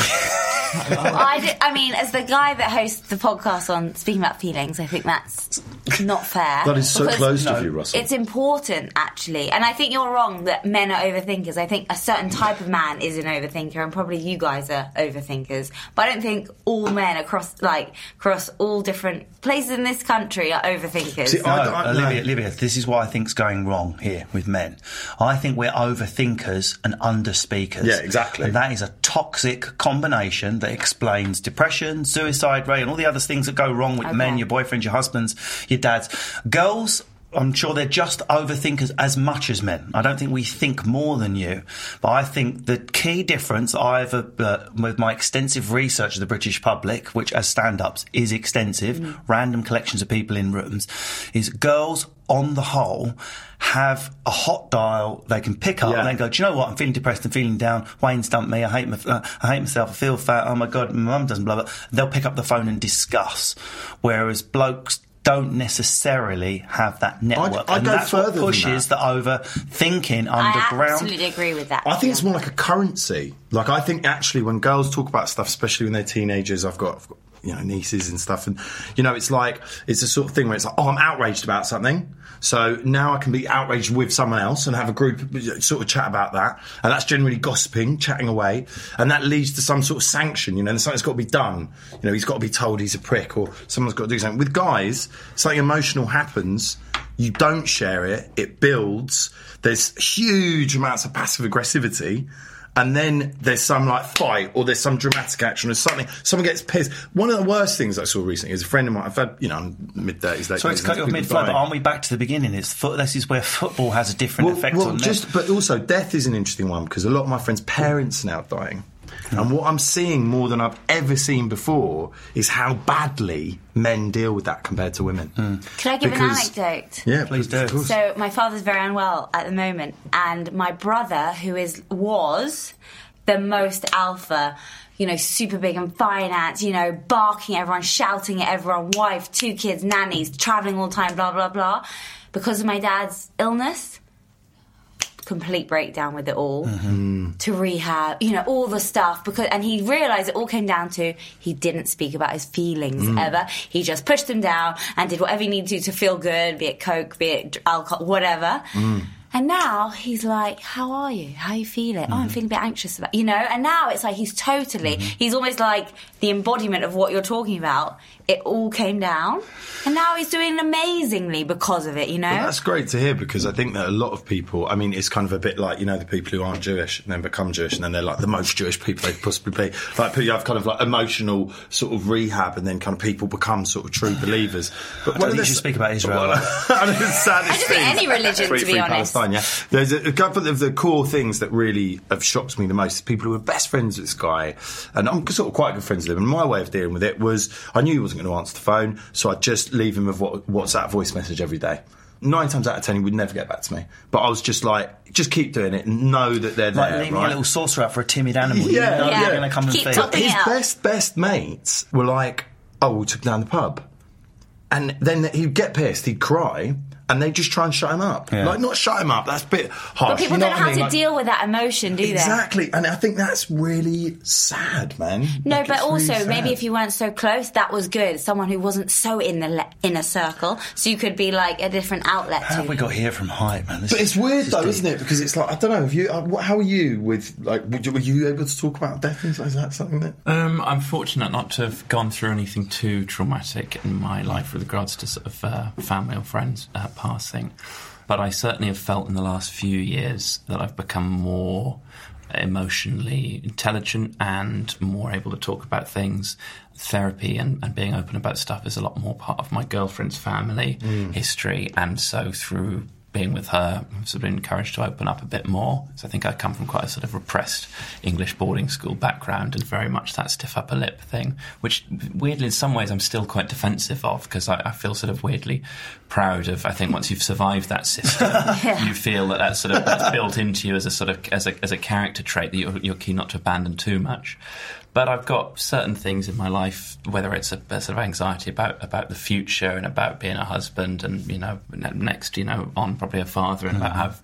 Speaker 5: I, did, I mean, as the guy that hosts the podcast on speaking about feelings, I think that's not fair.
Speaker 4: That is so
Speaker 5: Because
Speaker 4: close
Speaker 2: No.
Speaker 4: to you, Russell.
Speaker 5: It's important, actually. And I think you're wrong that men are overthinkers. I think a certain type of man is an overthinker, and probably you guys are overthinkers. But I don't think all men across, like, across all different places in this country are overthinkers.
Speaker 4: See, I-
Speaker 2: No,
Speaker 4: I-
Speaker 2: Olivia,
Speaker 4: no.
Speaker 2: Olivia, this is what I think's going wrong here with men. I think we're overthinkers and underspeakers.
Speaker 4: Yeah, exactly.
Speaker 2: And that is a toxic combination that explains depression, suicide rate, and all the other things that go wrong with
Speaker 5: Okay.
Speaker 2: men, your boyfriends, your husbands, your dads. Girls I'm sure they're just overthinkers as much as men. I don't think we think more than you. But I think the key difference I've, uh, with my extensive research of the British public, which as stand-ups is extensive, random collections of people in rooms, is girls on the whole have a hot dial they can pick up
Speaker 4: Yeah.
Speaker 2: and then go, do you know what? I'm feeling depressed. I'm feeling down. Wayne stumped me. I hate my, uh, I hate myself. I feel fat. Oh my god, my mum doesn't blah blah. They'll pick up the phone and discuss, whereas blokes don't necessarily have that network.
Speaker 4: I'd
Speaker 2: and
Speaker 4: go
Speaker 2: that's
Speaker 4: further
Speaker 2: what
Speaker 4: than
Speaker 2: pushes the overthinking underground.
Speaker 5: I
Speaker 2: underground.
Speaker 5: absolutely agree with that.
Speaker 4: I think it's more like a currency. Like I think actually when girls talk about stuff, especially when they're teenagers, I've got, I've got you know nieces and stuff, and you know it's like it's a sort of thing where it's like, oh, I'm outraged about something. So now I can be outraged with someone else and have a group sort of chat about that, and that's generally gossiping, chatting away, and that leads to some sort of sanction. You know, and something's got to be done. You know, he's got to be told he's a prick, or someone's got to do something. With guys, something emotional happens. You don't share it. It builds. There's huge amounts of passive aggressivity. And then there's some like fight or there's some dramatic action or something. Someone gets pissed. One of the worst things I saw recently is a friend of mine. I've had, you know, I'm mid 30s, late
Speaker 2: Sorry to cut you off mid flow, but aren't we back to the beginning? It's foot, this is where football has a different
Speaker 4: well,
Speaker 2: effect
Speaker 4: well,
Speaker 2: on men.
Speaker 4: just, but also death is an interesting one because a lot of my friends' parents are now dying. And what I'm seeing more than I've ever seen before is how badly men deal with that compared to women. Hmm.
Speaker 5: Can I give
Speaker 4: Because-
Speaker 5: an anecdote?
Speaker 4: Yeah,
Speaker 2: Please do.
Speaker 5: So my father's very unwell at the moment, and my brother, who is was the most alpha, you know, super big in finance, you know, barking at everyone, shouting at everyone, wife, two kids, nannies, traveling all the time, blah blah blah. Because of my dad's illness, complete breakdown with it all mm-hmm. to rehab you know all the stuff because and he realized it all came down to he didn't speak about his feelings mm. ever. He just pushed them down and did whatever he needed to to feel good be it coke be it alcohol whatever. Mm. And now he's like how are you? How are you feeling? Oh i'm mm-hmm. feeling a bit anxious about you know? And now it's like he's totally mm-hmm. he's almost like the embodiment of what you're talking about it all came down and now he's doing amazingly because of it you know
Speaker 4: Well, that's great to hear because I think that a lot of people, I mean, it's kind of a bit like, you know, the people who aren't Jewish and then become Jewish and then they're like the most Jewish people they could possibly be. Like, you have kind of like emotional sort of rehab and then kind of people become sort of true believers. But
Speaker 2: I don't think you should speak about Israel.
Speaker 4: I know it's sad
Speaker 5: I just think any religion,
Speaker 4: free,
Speaker 5: to be
Speaker 4: free
Speaker 5: honest.
Speaker 4: Palestine, yeah. There's a, a couple of the core things that really have shocked me the most. People who were best friends with this guy, and I'm sort of quite good friends with him. And my way of dealing with it was I knew he wasn't going to answer the phone, so I'd just leave him a vo- WhatsApp voice message every day. Nine times out of ten, he would never get back to me. But I was just like, just keep doing it. Know that they're
Speaker 2: like
Speaker 4: there.
Speaker 2: leaving
Speaker 4: right?
Speaker 2: a little saucer out for a timid animal.
Speaker 4: Yeah,
Speaker 2: you know
Speaker 4: yeah.
Speaker 2: they're going to come and feed.
Speaker 4: his
Speaker 5: it
Speaker 4: best best mates were like, "Oh, we took down the pub," and then he'd get pissed, he'd cry, and they just try and shut him up.
Speaker 2: Yeah.
Speaker 4: Like, not shut him up. That's a bit harsh.
Speaker 5: but people
Speaker 4: you know
Speaker 5: don't know how
Speaker 4: I mean?
Speaker 5: to
Speaker 4: Like-
Speaker 5: deal with that emotion do they
Speaker 4: Exactly, and I think that's really sad, man.
Speaker 5: No,
Speaker 4: Like,
Speaker 5: but also
Speaker 4: really
Speaker 5: maybe if you weren't so close, that was good. Someone who wasn't so in the le- inner circle, so you could be like a different outlet.
Speaker 2: How
Speaker 5: to
Speaker 2: have we got here from height, man? This
Speaker 4: But
Speaker 2: is-
Speaker 4: it's weird though,
Speaker 2: deep.
Speaker 4: isn't it? Because it's like I don't know. Have you? Uh, what- how are you with like? Were you, were you able to talk about death? Is that something that?
Speaker 3: Um, I'm fortunate not to have gone through anything too traumatic in my life with regards to sort of uh, family or friends uh, passing, but I certainly have felt in the last few years that I've become more emotionally intelligent and more able to talk about things. Therapy and, and being open about stuff is a lot more part of my girlfriend's family mm. history, and so through being with her, I've sort of been encouraged to open up a bit more. So I think I come from quite a sort of repressed English boarding school background and very much that stiff upper lip thing, which weirdly in some ways I'm still quite defensive of because I, I feel sort of weirdly proud of. I think once you've survived that system, you feel that that's sort of that's built into you as a sort of as a as a character trait that you're, you're keen not to abandon too much. But I've got certain things in my life, whether it's a, a sort of anxiety about about the future and about being a husband, and you know, next, you know, on probably a father, and about how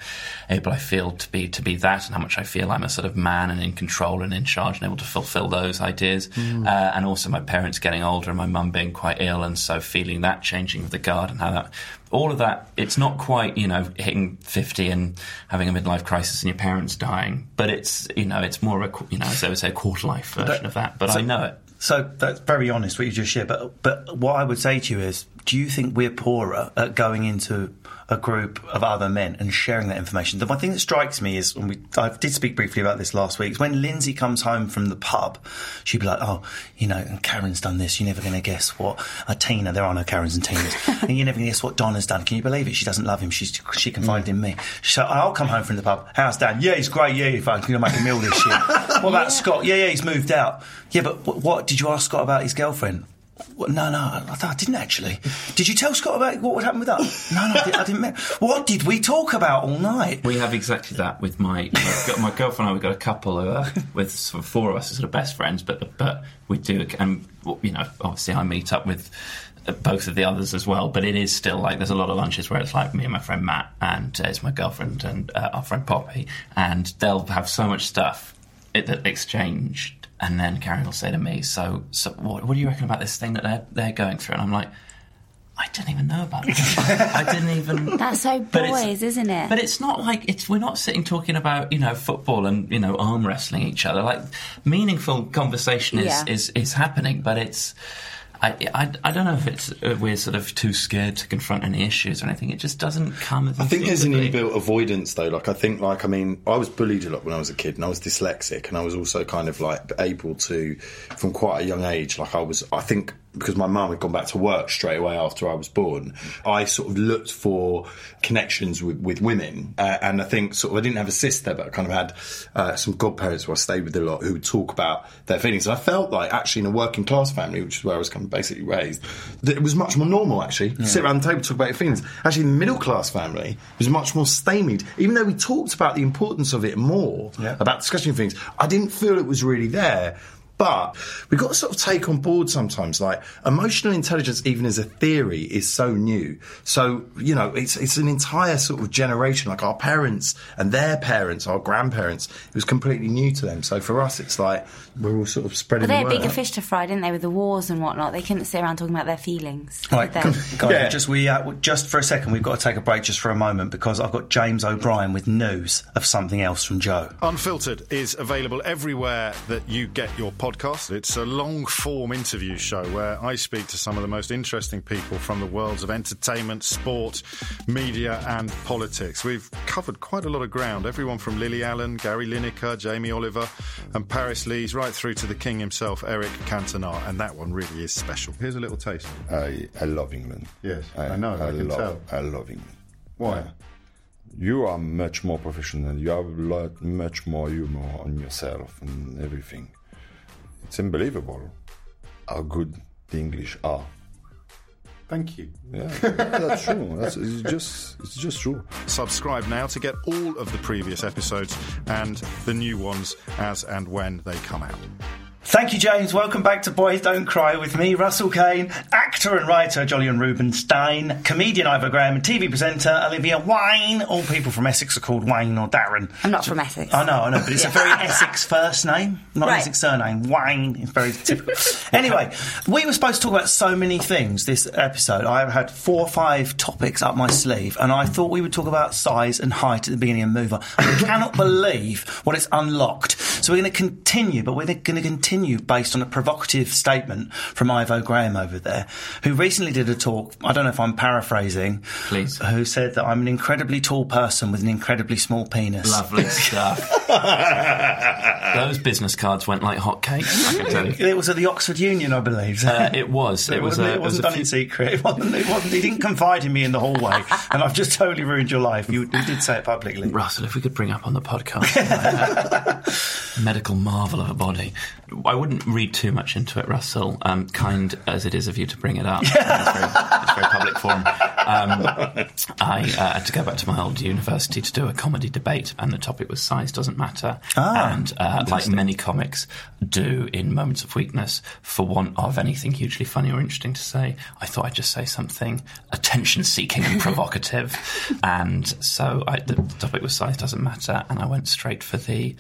Speaker 3: able I feel to be to be that, and how much I feel I'm a sort of man and in control and in charge and able to fulfil those ideas. Uh, and also my parents getting older and my mum being quite ill, and so feeling that changing of the guard and how that all of that. It's not quite you know hitting fifty and having a midlife crisis and your parents dying, but it's you know it's more of a you know as I would say a quarter life version of that. But I know it.
Speaker 2: So that's very honest what you just shared. But but what I would say to you is do you think we're poorer at going into a group of other men and sharing that information? The one thing that strikes me is, when we, I did speak briefly about this last week, is when Lindsay comes home from the pub, she'd be like, oh, you know, and Karen's done this, you're never going to guess what, uh, Tina, there are no Karens and Tinas, and you're never going to guess what Donna's done. Can you believe it? She doesn't love him, She's, she confided in me. So I'll come home from the pub, how's Dan? Yeah, he's great, yeah, he's fine. going to make a meal this year. what about Scott? Yeah, yeah, he's moved out. Yeah, but what, what did you ask Scott about his girlfriend? What, no, no, I, I didn't actually. Did you tell Scott about what would happen with that? No, no, I, did, I didn't. me- What did we talk about all night?
Speaker 3: We have exactly that with my my, girlfriend and I. We've got a couple uh, with sort of four of us as sort of best friends, but but we do, and you know, obviously I meet up with both of the others as well. But it is still like there's a lot of lunches where it's like me and my friend Matt, and uh, it's my girlfriend and uh, our friend Poppy, and they'll have so much stuff that exchanged. And then Karen will say to me, "So, so what, what do you reckon about this thing that they're they're going through?" And I'm like, "I didn't even know about it. I didn't even."
Speaker 5: That's so boys, isn't it?
Speaker 3: But it's not like it's we're not sitting talking about you know football and you know arm wrestling each other. Like meaningful conversation is
Speaker 5: Yeah.
Speaker 3: is, is happening, but it's. I, I, I don't know if it's uh, we're sort of too scared to confront any issues or anything. It just doesn't come.
Speaker 4: I think there's an inbuilt avoidance though. Like I think, like I mean, I was bullied a lot when I was a kid, and I was dyslexic, and I was also kind of like able to, from quite a young age. Like I was, I think because my mum had gone back to work straight away after I was born, I sort of looked for connections with, with women, uh, and I think sort of I didn't have a sister, but I kind of had uh, some godparents who I stayed with a lot who would talk about their feelings. And I felt like actually in a working class family, which is where I was kind of basically raised, that it was much more normal actually. to Sit around the table talk about your feelings. Actually, in the middle class family, it was much more stymied. Even though we talked about the importance of it more,
Speaker 2: Yeah.
Speaker 4: about discussing things, I didn't feel it was really there. But we've got to sort of take on board sometimes, like emotional intelligence, even as a theory, is so new. So you know, it's it's an entire sort of generation. Like our parents and their parents, our grandparents, it was completely new to them. So for us, it's like we're all sort of spreading.
Speaker 5: But they had
Speaker 4: the
Speaker 5: bigger fish to fry, didn't they, with the wars and whatnot? They couldn't sit around talking about their feelings.
Speaker 2: Right,
Speaker 5: could they?
Speaker 2: guys,
Speaker 4: Yeah.
Speaker 2: just we uh, just for a second, we've got to take a break just for a moment because I've got James O'Brien with news of something else from Joe.
Speaker 6: Unfiltered is available everywhere that you get your podcast. It's a long form interview show where I speak to some of the most interesting people from the worlds of entertainment, sport, media, and politics. We've covered quite a lot of ground. Everyone from Lily Allen, Gary Lineker, Jamie Oliver, and Paris Lees, right through to the king himself, Eric Cantona. And that one really is special. Here's a little taste.
Speaker 7: I, I love England.
Speaker 6: Yes, I know, I can
Speaker 7: love,
Speaker 6: tell.
Speaker 7: I love England.
Speaker 6: Why?
Speaker 7: You are much more professional. You have a lot, much more humor on yourself and everything. It's unbelievable how good the English are.
Speaker 6: Thank you.
Speaker 7: Yeah, that's true. That's, it's just, it's just true.
Speaker 6: Subscribe now to get all of the previous episodes and the new ones as and when they come out.
Speaker 2: Thank you, James. Welcome back to Boys Don't Cry with me, Russell Kane, actor and writer Jolyon Rubinstein, comedian Ivo Graham, and TV presenter Olivia Wayne. All people from Essex are called Wayne or Darren.
Speaker 5: I'm not from Essex.
Speaker 2: I know, I know, but it's a very Essex first name, not
Speaker 5: Right.
Speaker 2: Essex surname. Wayne is very typical. anyway, we were supposed to talk about so many things this episode. I had four or five topics up my sleeve, and I thought we would talk about size and height at the beginning of the movie. I cannot believe what it's unlocked. So we're going to continue, but we're going to continue based on a provocative statement from Ivo Graham over there, who recently did a talk. I don't know if I'm paraphrasing.
Speaker 3: Please.
Speaker 2: Who said that I'm an incredibly tall person with an incredibly small penis.
Speaker 3: Lovely stuff. Those business cards went like hotcakes. I can tell you.
Speaker 2: It was at the Oxford Union, I believe.
Speaker 3: Uh, it was. It, was.
Speaker 2: wasn't,
Speaker 3: a,
Speaker 2: it
Speaker 3: it was
Speaker 2: wasn't
Speaker 3: a
Speaker 2: done
Speaker 3: few-
Speaker 2: in secret. It wasn't, it wasn't. He didn't confide in me in the hallway, and I've just totally ruined your life. You, you did say it publicly.
Speaker 3: Russell, if we could bring up on the podcast medical marvel of a body. I wouldn't read too much into it, Russell. Um, kind as it is of you to bring it up. it's, very, it's very public forum. Um, I uh, had to go back to my old university to do a comedy debate, and the topic was size doesn't matter.
Speaker 2: Ah,
Speaker 3: and uh, like many comics do in moments of weakness, for want of anything hugely funny or interesting to say, I thought I'd just say something attention-seeking and provocative. and so I, the topic was size doesn't matter, and I went straight for the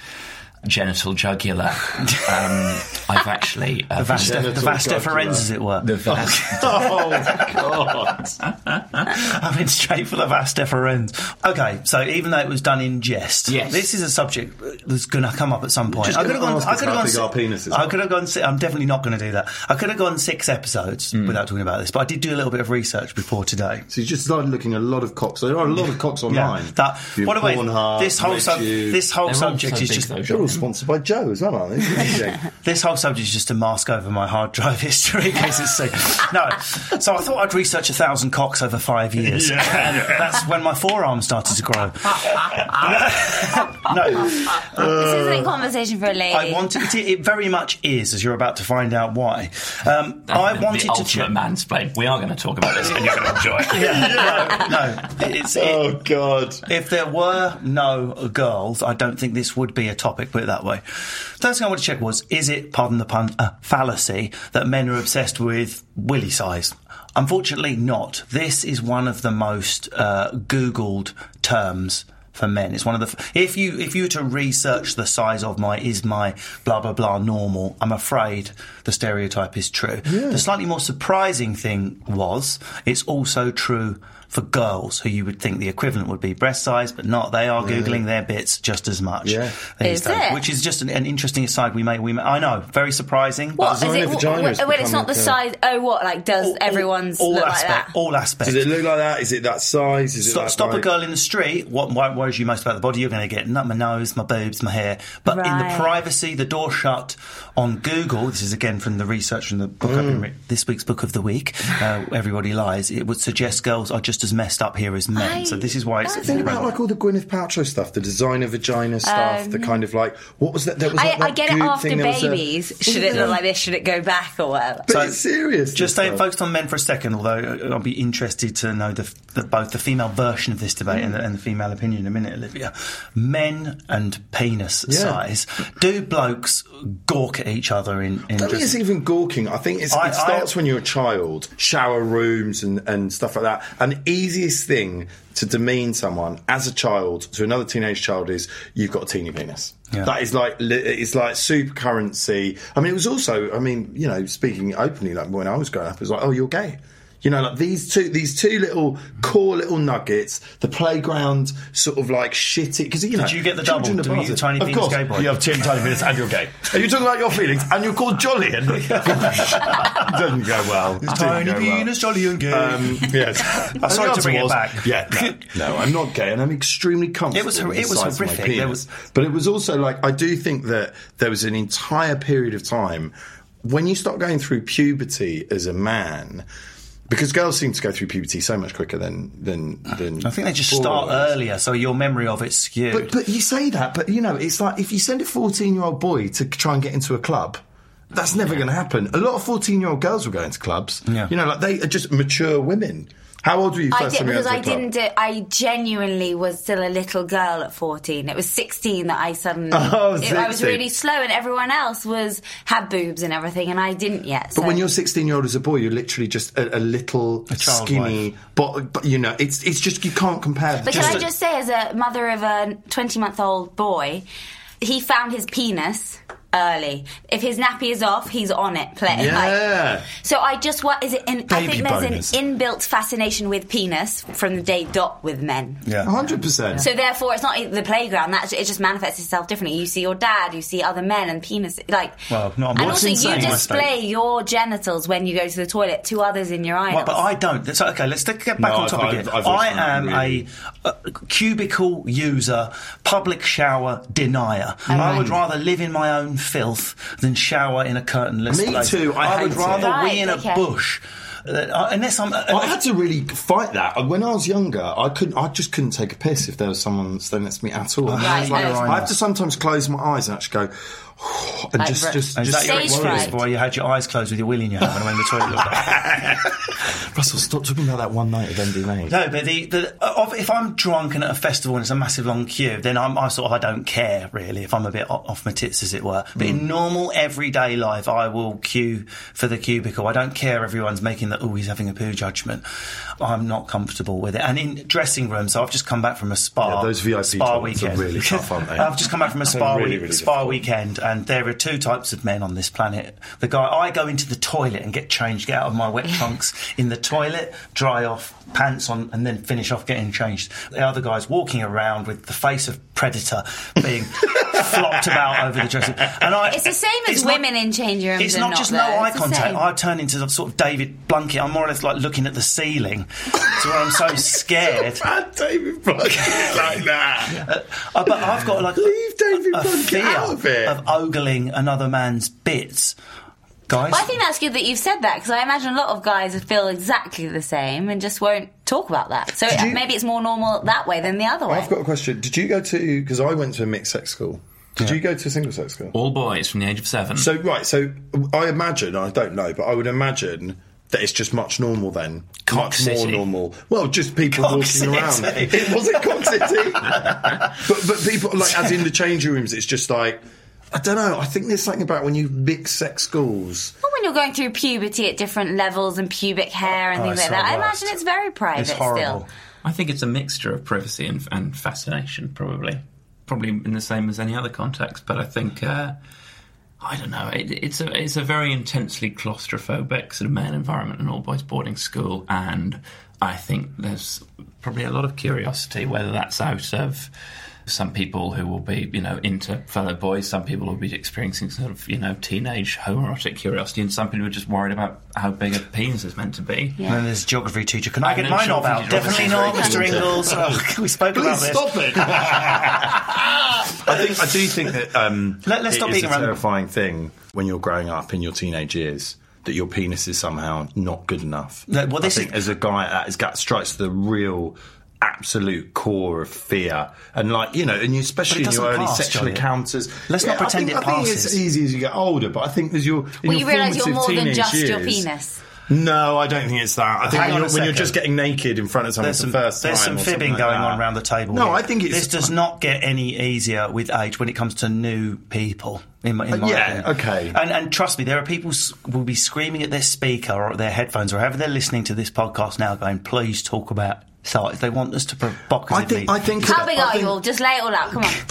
Speaker 3: genital jugular. Um, I've actually uh,
Speaker 2: The vast,
Speaker 4: Genital
Speaker 2: the vas
Speaker 4: jugular.
Speaker 2: deferens, as it were.
Speaker 3: the vas-
Speaker 4: Oh God!
Speaker 2: I mean, straight full of asteferens. Okay, so even though it was done in jest,
Speaker 3: Yes.
Speaker 2: this is a subject that's going to come up at some point.
Speaker 4: Just
Speaker 2: I could have gone.
Speaker 4: ask
Speaker 2: I could have gone. Si-
Speaker 4: our penises
Speaker 2: I could have gone. Si- I'm definitely not going to do that. I could have gone six episodes
Speaker 4: Hmm.
Speaker 2: without talking about this, but I did do a little bit of research before today.
Speaker 4: So you just started looking a lot of cocks. There are a lot of cocks online.
Speaker 2: That.
Speaker 4: Your
Speaker 2: By the way, this whole sub- this whole
Speaker 3: They're
Speaker 2: subject
Speaker 3: so
Speaker 2: is
Speaker 3: big,
Speaker 2: just
Speaker 3: though,
Speaker 4: They're all sponsored by Joe as well, aren't they?
Speaker 2: This whole subject is just to mask over my hard drive history in case it's seen. No, so I thought I'd research a thousand cocks over five years, and that's when my forearm started to grow. no,
Speaker 5: this isn't a conversation for a lady.
Speaker 2: I wanted it, it very much is, as you're about to find out why. Um, I
Speaker 3: the,
Speaker 2: wanted
Speaker 3: the
Speaker 2: to
Speaker 3: ultimate
Speaker 2: check.
Speaker 3: mansplain. We are going to talk about this, and you're going to enjoy it.
Speaker 2: Yeah, no, no, it's, it,
Speaker 4: oh God.
Speaker 2: If there were no girls, I don't think this would be a topic, put it that way. First thing I want to check was, is it, pardon the pun, a fallacy that men are obsessed with willy size? Unfortunately not. This is one of the most uh, Googled terms for men. It's one of the if you if you were to research the size of my is my blah blah blah normal, I'm afraid the stereotype is true. The slightly more surprising thing was it's also true for girls who you would think the equivalent would be breast size, but not. They are googling their bits just as much.
Speaker 4: Yeah.
Speaker 2: these
Speaker 5: Is
Speaker 2: days,
Speaker 5: it?
Speaker 2: Which is just an, an interesting aside we may we may, I know very surprising.
Speaker 5: what is it?
Speaker 4: vagina
Speaker 5: Wait,
Speaker 4: has
Speaker 5: wait, it's
Speaker 4: become
Speaker 5: not the
Speaker 4: a-
Speaker 5: size. Oh, what? Like, does everyone's
Speaker 2: all
Speaker 5: look like
Speaker 2: aspect,
Speaker 5: that?
Speaker 2: all aspects.
Speaker 4: Does it look like that? Is it that size? Is it
Speaker 2: Stop,
Speaker 4: that
Speaker 2: stop a girl in the street. What, what worries you most about the body? You're going to get not my nose, my boobs, my hair. But in the privacy, the door shut on Google. This is again from the research from the book I've
Speaker 4: Mm.
Speaker 2: been re- this week's book of the week. Uh, Everybody lies. It would suggest girls are just as messed up here as men.
Speaker 5: I-
Speaker 2: so this is why it's.
Speaker 4: Think about like all the Gwyneth Paltrow stuff, the designer vagina stuff, the kind of like what was that? There was
Speaker 5: Um, I,
Speaker 4: like
Speaker 5: I
Speaker 4: that
Speaker 5: get it after
Speaker 4: thing, there a-
Speaker 5: babies. Should it look like this? Should it go back or whatever?
Speaker 4: But
Speaker 2: So,
Speaker 4: it's serious.
Speaker 2: Just
Speaker 4: this
Speaker 2: staying
Speaker 4: stuff.
Speaker 2: focused on men for a second, although uh, I'll be interested to know the, the, both the female version of this debate and, the, and the female opinion in a minute, Olivia. Men and penis
Speaker 4: Yeah.
Speaker 2: size. Do blokes gawk at each other in, in
Speaker 4: I don't think it's even gawking. I think it's,
Speaker 2: I-
Speaker 4: it starts
Speaker 2: I-
Speaker 4: when you're a child, shower rooms and, and stuff like that. And the easiest thing to demean someone as a child to another teenage child is you've got a teeny penis.
Speaker 2: Yeah.
Speaker 4: That is like it's like super currency. I mean, it was also. I mean, you know, speaking openly, like when I was growing up, it was like, oh, you're gay. You know, like these two, these two little core little nuggets. The playground sort of like shitty because you know.
Speaker 2: Did you get the double? Do you tiny
Speaker 4: of course,
Speaker 2: gay boy?
Speaker 4: You have ten tiny minutes and you're gay. Are you talking about your feelings? And you're called Jolly. And doesn't go well. It didn't
Speaker 2: Tiny
Speaker 4: go well.
Speaker 2: penis, jolly and gay.
Speaker 4: Um, yes.
Speaker 2: I'm sorry to bring it back.
Speaker 4: Yeah, no, no, I'm not gay, and I'm extremely comfortable.
Speaker 2: It was
Speaker 4: the
Speaker 2: it was horrific. There
Speaker 4: penis.
Speaker 2: was-
Speaker 4: but it was also like I do think that there was an entire period of time when you start going through puberty as a man. Because girls seem to go through puberty so much quicker than than than.
Speaker 2: I think they just start earlier, so your memory of it's skewed.
Speaker 4: But but you say that, but you know, it's like if you send a fourteen-year-old boy to try and get into a club. That's never going to happen. A lot of fourteen-year-old girls will go into clubs.
Speaker 2: Yeah.
Speaker 4: You know, like they are just mature women. How old were you first
Speaker 5: I did,
Speaker 4: time
Speaker 5: because
Speaker 4: you
Speaker 5: I
Speaker 4: club?
Speaker 5: didn't do. I genuinely was still a little girl at fourteen. It was sixteen that I suddenly.
Speaker 4: Oh,
Speaker 5: it- I was really slow, and everyone else was had boobs and everything, and I didn't yet.
Speaker 4: But
Speaker 5: so-
Speaker 4: when you're 16 year old as a boy, you're literally just a, a little
Speaker 2: child
Speaker 4: skinny. But, but you know, it's it's just you can't compare.
Speaker 5: But can I
Speaker 4: a-
Speaker 5: just say, as a mother of a 20 month old boy, he found his penis early. If his nappy is off, he's on it. Play.
Speaker 4: Yeah.
Speaker 5: so I just what is it? In, I think there's
Speaker 4: boners.
Speaker 5: an inbuilt fascination with penis from the day dot with men.
Speaker 2: yeah.
Speaker 4: 100%.
Speaker 5: So therefore, it's not the playground. That it just manifests itself differently. You see your dad, you see other men and penis. Like,
Speaker 2: Well, no,
Speaker 5: and
Speaker 2: what's
Speaker 5: also
Speaker 2: insane,
Speaker 5: you
Speaker 2: I
Speaker 5: display your genitals when you go to the toilet to others in your eyes.
Speaker 2: Well, but I don't. So, okay, let's take- get back
Speaker 4: No,
Speaker 2: on
Speaker 4: I've-
Speaker 2: topic
Speaker 4: I've- I've
Speaker 2: I am
Speaker 4: really-
Speaker 2: a, a cubicle user, public shower denier. Oh, I would rather live in my own filth than shower in a curtainless
Speaker 4: Me
Speaker 2: place.
Speaker 4: too, I
Speaker 2: would
Speaker 4: hate it.
Speaker 2: rather
Speaker 5: Right,
Speaker 2: wee in a
Speaker 5: okay.
Speaker 2: bush. Uh, unless I'm.
Speaker 4: I had to really fight that when I was younger. I couldn't. I just couldn't take a piss if there was someone standing next to me at all. I, like. I have to sometimes close my eyes and actually go, and
Speaker 5: Like
Speaker 4: just, just,
Speaker 2: is
Speaker 4: just
Speaker 5: Stage fright.
Speaker 2: where you had your eyes closed with your wheel in your hand when you went in the toilet?
Speaker 4: Russell, stop talking about that one night of MDMA.
Speaker 2: No, but the, the uh, of- if I'm drunk and at a festival and it's a massive long queue, then I'm, I sort of I don't care really if I'm a bit off my tits as it were. But
Speaker 4: Mm.
Speaker 2: in normal everyday life, I will queue for the cubicle. I don't care everyone's making that oh he's having a poo judgment. I'm not comfortable with it. And in dressing rooms, so I've just come back from a spa.
Speaker 4: Yeah, those VIP
Speaker 2: spa weekend.
Speaker 4: really tough, aren't they?
Speaker 2: I've just come back from a spa
Speaker 4: Really,
Speaker 2: week-
Speaker 4: really
Speaker 2: spa
Speaker 4: difficult.
Speaker 2: weekend, and there are two types of men on this planet. The guy I go into the toilet and get changed, get out of my wet trunks in the toilet, dry off, pants on, and then finish off getting changed. The other guy's walking around with the face of predator being flopped about over the dressing. And I,
Speaker 5: It's the same as
Speaker 2: it's not-
Speaker 5: women in changing rooms.
Speaker 2: It's not just no eye
Speaker 5: It's
Speaker 2: contact. I turn into sort of David Blunkett. I'm more or less like looking at the ceiling, to where I'm so scared.
Speaker 4: David Blunkett like that.
Speaker 2: Uh, but I've got like
Speaker 4: Leave David
Speaker 2: a
Speaker 4: Blunkett
Speaker 2: fear
Speaker 4: out of it.
Speaker 2: of ogling another man's bits, guys.
Speaker 5: Well, I think that's good that you've said that because I imagine a lot of guys feel exactly the same and just won't talk about that. So
Speaker 4: you-
Speaker 5: maybe it's more normal that way than the other way.
Speaker 4: I've got a question. Did you go to? Because I went to a mixed sex school. Did you go to a single sex school?
Speaker 3: All boys from the age of seven.
Speaker 4: So right, so I imagine I don't know, but I would imagine that it's just much normal then,
Speaker 2: Cock
Speaker 4: much more normal. Well, just people
Speaker 2: Cock
Speaker 4: walking
Speaker 2: City.
Speaker 4: around. It wasn't Cock City, but but people like as in the changing rooms, it's just like I don't know. I think there's something about when you mix sex schools.
Speaker 5: Well, when you're going through puberty at different levels and pubic hair and
Speaker 2: Oh,
Speaker 5: things like that, I imagine it's very private
Speaker 2: It's horrible.
Speaker 5: still.
Speaker 3: I think it's a mixture of privacy and, and fascination, probably. Probably in the same as any other context, but I think. Uh, I don't know. It, it's a it's a very intensely claustrophobic sort of male environment, an all boys boarding school, and I think there's probably a lot of curiosity, whether that's out of some people who will be, you know, into fellow boys. Some people will be experiencing sort of, you know, teenage homoerotic curiosity, and some people are just worried about how big a penis is meant to be.
Speaker 2: And then there's geography teacher. Can I
Speaker 3: I
Speaker 2: get
Speaker 3: know
Speaker 2: my knob out? Definitely not, Mr.
Speaker 3: very
Speaker 2: Ingles. Oh, we spoke about this.
Speaker 4: Stop it. I think I do think that um,
Speaker 2: Let- let's
Speaker 4: it
Speaker 2: stop
Speaker 4: is
Speaker 2: beating
Speaker 4: a
Speaker 2: around the-
Speaker 4: terrifying thing when you're growing up in your teenage years that your penis is somehow not good enough.
Speaker 2: No, well, this
Speaker 4: I think
Speaker 2: is-
Speaker 4: as a guy that has got strikes the real absolute core of fear and like you know and you especially in your early
Speaker 2: pass,
Speaker 4: sexual
Speaker 2: Johnny.
Speaker 4: encounters
Speaker 2: Let's not
Speaker 4: I
Speaker 2: pretend
Speaker 4: think,
Speaker 2: it
Speaker 4: I think it's
Speaker 2: passes.
Speaker 4: easy as you get older but I think as your in
Speaker 5: Well,
Speaker 4: your
Speaker 5: you realise you're more than
Speaker 4: teenage
Speaker 5: just your
Speaker 4: years-
Speaker 5: penis.
Speaker 4: no, I don't think it's that. I think
Speaker 2: Hang
Speaker 4: when, you're, when you're just getting naked in front of someone
Speaker 2: There's some,
Speaker 4: the first time.
Speaker 2: there's some fibbing
Speaker 4: like
Speaker 2: going
Speaker 4: that.
Speaker 2: on around the table.
Speaker 4: No,
Speaker 2: here.
Speaker 4: I think it's
Speaker 2: this does not get any easier with age when it comes to new people. In my, in uh, my
Speaker 4: yeah,
Speaker 2: opinion.
Speaker 4: okay.
Speaker 2: And, and trust me, there are people s- will be screaming at their speaker or at their headphones or however they're listening to this podcast now, going, "Please talk about size." They want us to provocatively.
Speaker 4: I think. I think.
Speaker 5: How big are
Speaker 4: think-
Speaker 5: you all? Just lay it all out. Come on.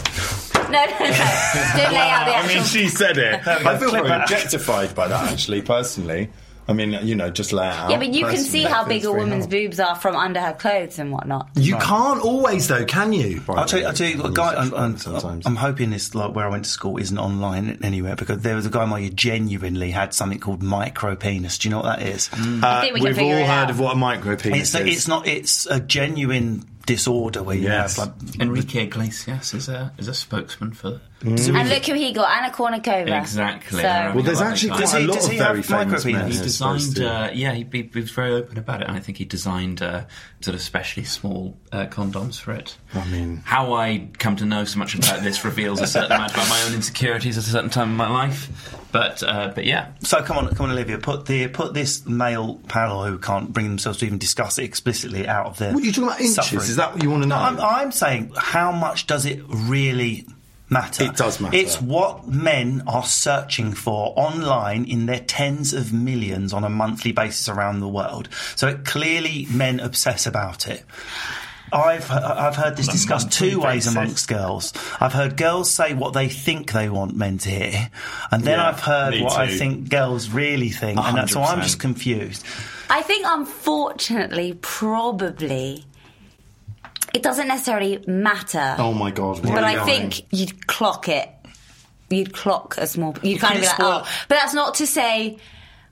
Speaker 5: No, no, no. Don't lay out the actual.
Speaker 4: I mean, she said it.
Speaker 2: There we go,
Speaker 4: I feel very objectified by that, actually, personally. I mean, you know, just lay out.
Speaker 5: yeah, but you can see how big a woman's
Speaker 4: hard.
Speaker 5: boobs are from under her clothes and whatnot.
Speaker 4: You can't always, though, can you?
Speaker 2: I'll tell you, I'll tell you, a guy. I'm, I'm,
Speaker 4: Sometimes.
Speaker 2: I'm hoping this, like where I went to school, isn't online anywhere because there was a guy in my year genuinely had something called micro penis. Do you know what that is?
Speaker 5: I think uh, we
Speaker 4: we've
Speaker 5: figure
Speaker 4: all
Speaker 5: it
Speaker 4: heard
Speaker 5: out.
Speaker 4: of what a micro penis
Speaker 2: It's,
Speaker 4: is.
Speaker 2: it's not. It's a genuine disorder where you
Speaker 4: Yes.
Speaker 2: have like
Speaker 3: Enrique Iglesias is a is a spokesman for.
Speaker 5: And look who he got, Anna Kournikova.
Speaker 3: Exactly.
Speaker 5: So,
Speaker 3: Well,
Speaker 4: well, there's actually quite
Speaker 2: does
Speaker 4: a
Speaker 2: he-
Speaker 4: lot of
Speaker 2: he
Speaker 4: very famous men.
Speaker 3: He
Speaker 4: who are supposed
Speaker 3: designed, uh, yeah, he, he, he was very open about it, and I think he designed uh, sort of specially small uh, condoms for it.
Speaker 4: I mean-
Speaker 3: how I come to know so much about this reveals a certain amount about my own insecurities at a certain time in my life. But uh, but yeah,
Speaker 2: So come on, come on, Olivia. Put the put this male panel who can't bring themselves to even discuss it explicitly out of their.
Speaker 4: What are you talking about? Inches?
Speaker 2: suffering.
Speaker 4: Is that what you want to know?
Speaker 2: No, I'm, I'm saying how much does it really matter?
Speaker 4: It does matter.
Speaker 2: It's what men are searching for online in their tens of millions on a monthly basis around the world. So it, clearly, men obsess about it. I've I've heard this discussed two ways
Speaker 3: basis.
Speaker 2: amongst girls. I've heard girls say what they think they want men to hear, and then
Speaker 4: Yeah,
Speaker 2: I've heard
Speaker 4: me
Speaker 2: what I think girls really think, and that's, so I'm just confused.
Speaker 5: I think, unfortunately, probably, it doesn't necessarily matter.
Speaker 4: oh my god!
Speaker 5: but I think you'd clock it. You'd clock a small. You'd kind of be like,
Speaker 2: spoil-
Speaker 5: oh. But that's not to say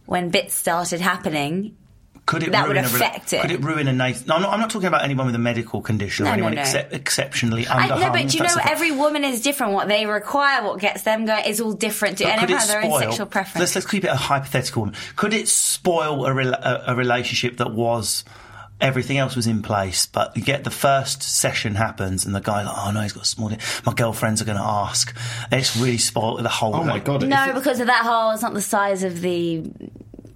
Speaker 5: when bits started happening.
Speaker 2: Could it
Speaker 5: That would
Speaker 2: ruin a
Speaker 5: affect it.
Speaker 2: Could it ruin a nice? No, I'm not, I'm not talking about anyone with a medical condition or
Speaker 5: no,
Speaker 2: anyone
Speaker 5: no.
Speaker 2: excep- exceptionally
Speaker 5: I
Speaker 2: underhung.
Speaker 5: know, but do you know every woman is different. What they require, what gets them going, is all different.
Speaker 2: Could
Speaker 5: everyone has their own sexual preference.
Speaker 2: Let's let's keep it a hypothetical. one. Could it spoil a, rela- a, a relationship that was? Everything else was in place, but you get the first session happens, and the guy's like, "Oh no, he's got a small dick. My girlfriends are going to ask." And it's really spoiled the whole.
Speaker 4: Oh my god!
Speaker 5: no,
Speaker 4: it-
Speaker 5: because of that whole. It's not the size of the.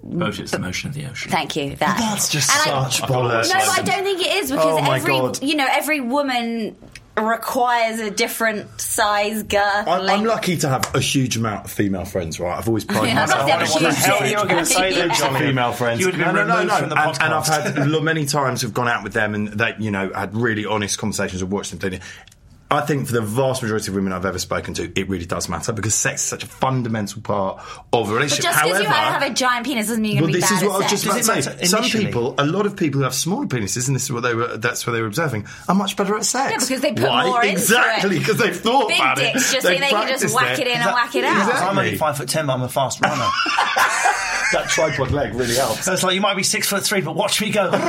Speaker 3: boat it's the motion of the ocean.
Speaker 5: Thank you. That.
Speaker 4: That's just
Speaker 5: And I-
Speaker 4: such bollocks.
Speaker 5: No, I don't think it is because
Speaker 4: Oh my
Speaker 5: every
Speaker 4: God.
Speaker 5: you know every woman requires a different size girth.
Speaker 4: I'm, I'm lucky to have a huge amount of female friends, right? I've always prided
Speaker 5: Yeah,
Speaker 4: myself
Speaker 5: I've
Speaker 4: on
Speaker 2: what the
Speaker 5: huge
Speaker 2: hell
Speaker 5: dick.
Speaker 2: you were going to say there,
Speaker 5: Yeah.
Speaker 2: Johnny?
Speaker 4: female friends.
Speaker 2: You would have
Speaker 4: no, no, no,
Speaker 2: removed
Speaker 4: no.
Speaker 2: from the
Speaker 4: and,
Speaker 2: podcast.
Speaker 4: and I've had many times have gone out with them and they, you know, had really honest conversations and watched them doing it. I think for the vast majority of women I've ever spoken to, it really does matter because sex is such a fundamental part of a
Speaker 5: But
Speaker 4: relationship.
Speaker 5: just because
Speaker 4: However,
Speaker 5: you have a giant penis doesn't mean you're
Speaker 4: well,
Speaker 5: going to be
Speaker 4: this
Speaker 5: bad
Speaker 4: is what I
Speaker 5: at
Speaker 4: was just about to say.
Speaker 2: matter
Speaker 4: Some
Speaker 2: initially?
Speaker 4: people, a lot of people who have smaller penises, and this is what they were. That's what they were observing. Are much better at sex.
Speaker 5: Yeah, because they put
Speaker 4: Why?
Speaker 5: more into
Speaker 4: exactly because they've thought
Speaker 5: Big
Speaker 4: about
Speaker 5: dicks
Speaker 4: it.
Speaker 5: just
Speaker 4: They've
Speaker 5: think they can just whack it in and whack it out.
Speaker 4: Exactly.
Speaker 2: I'm only five foot ten, but I'm a fast runner.
Speaker 4: That tripod leg really helps.
Speaker 2: so it's like you might be six foot three, but watch me go.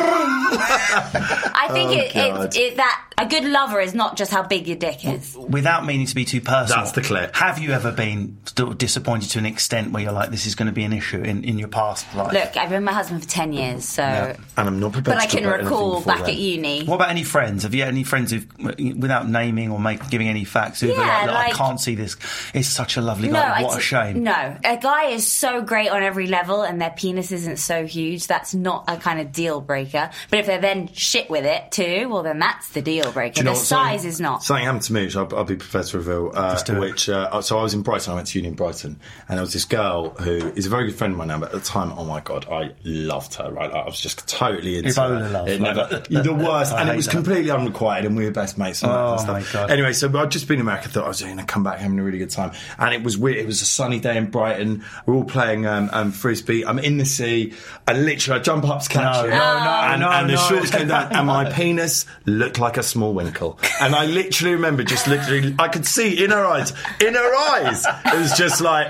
Speaker 5: I think oh,
Speaker 4: it,
Speaker 5: it, it, that a good lover is not just how big your dick is.
Speaker 2: Without meaning to be too personal,
Speaker 4: That's the clip.
Speaker 2: Have you ever been disappointed to an extent where you're like, this is going to be an issue in, in your past life?
Speaker 5: Look, I've been my husband for ten years, so.
Speaker 4: And I'm not prepared.
Speaker 5: But I
Speaker 4: to talk
Speaker 5: can recall back
Speaker 4: then.
Speaker 5: at uni.
Speaker 2: What about any friends? Have you had any friends who've, without naming or make, giving any facts, who've been
Speaker 5: Yeah,
Speaker 2: like, "Look, I can't see this. It's such a lovely guy.
Speaker 5: I
Speaker 2: what a
Speaker 5: t-
Speaker 2: shame.
Speaker 5: No, a guy is so great on every level, and their penis isn't so huge. That's not a kind of deal breaker. But if they're then shit with it too, well, then that's the deal breaker.
Speaker 4: Do you know
Speaker 5: the
Speaker 4: what,
Speaker 5: size is not.
Speaker 4: Something happened to me, which I'll, I'll be prepared to reveal. Uh, which uh, so I was in Brighton. I went to uni in Brighton, and there was this girl who is a very good friend of mine now. But at the time, oh my god, I loved her. Right, I was just totally into
Speaker 2: Ebola
Speaker 4: her.
Speaker 2: love.
Speaker 4: It never, the worst,
Speaker 2: I
Speaker 4: and it was
Speaker 2: that.
Speaker 4: completely unrequited, and we were best mates. And all that
Speaker 2: Oh,
Speaker 4: stuff.
Speaker 2: my God.
Speaker 4: Anyway, so I'd just been in America. Thought I was going to come back having a really good time, and it was weird. It was a sunny day in Brighton. We're all playing um, um, frisbee. I'm in the sea. I literally I jump up to catch
Speaker 2: No,
Speaker 4: it.
Speaker 2: no, no,
Speaker 4: and,
Speaker 2: no,
Speaker 4: and the
Speaker 2: no.
Speaker 4: shorts came down, and my penis looked like a small winkle. And I literally remember just literally, I could see in her eyes, in her eyes, it was just like,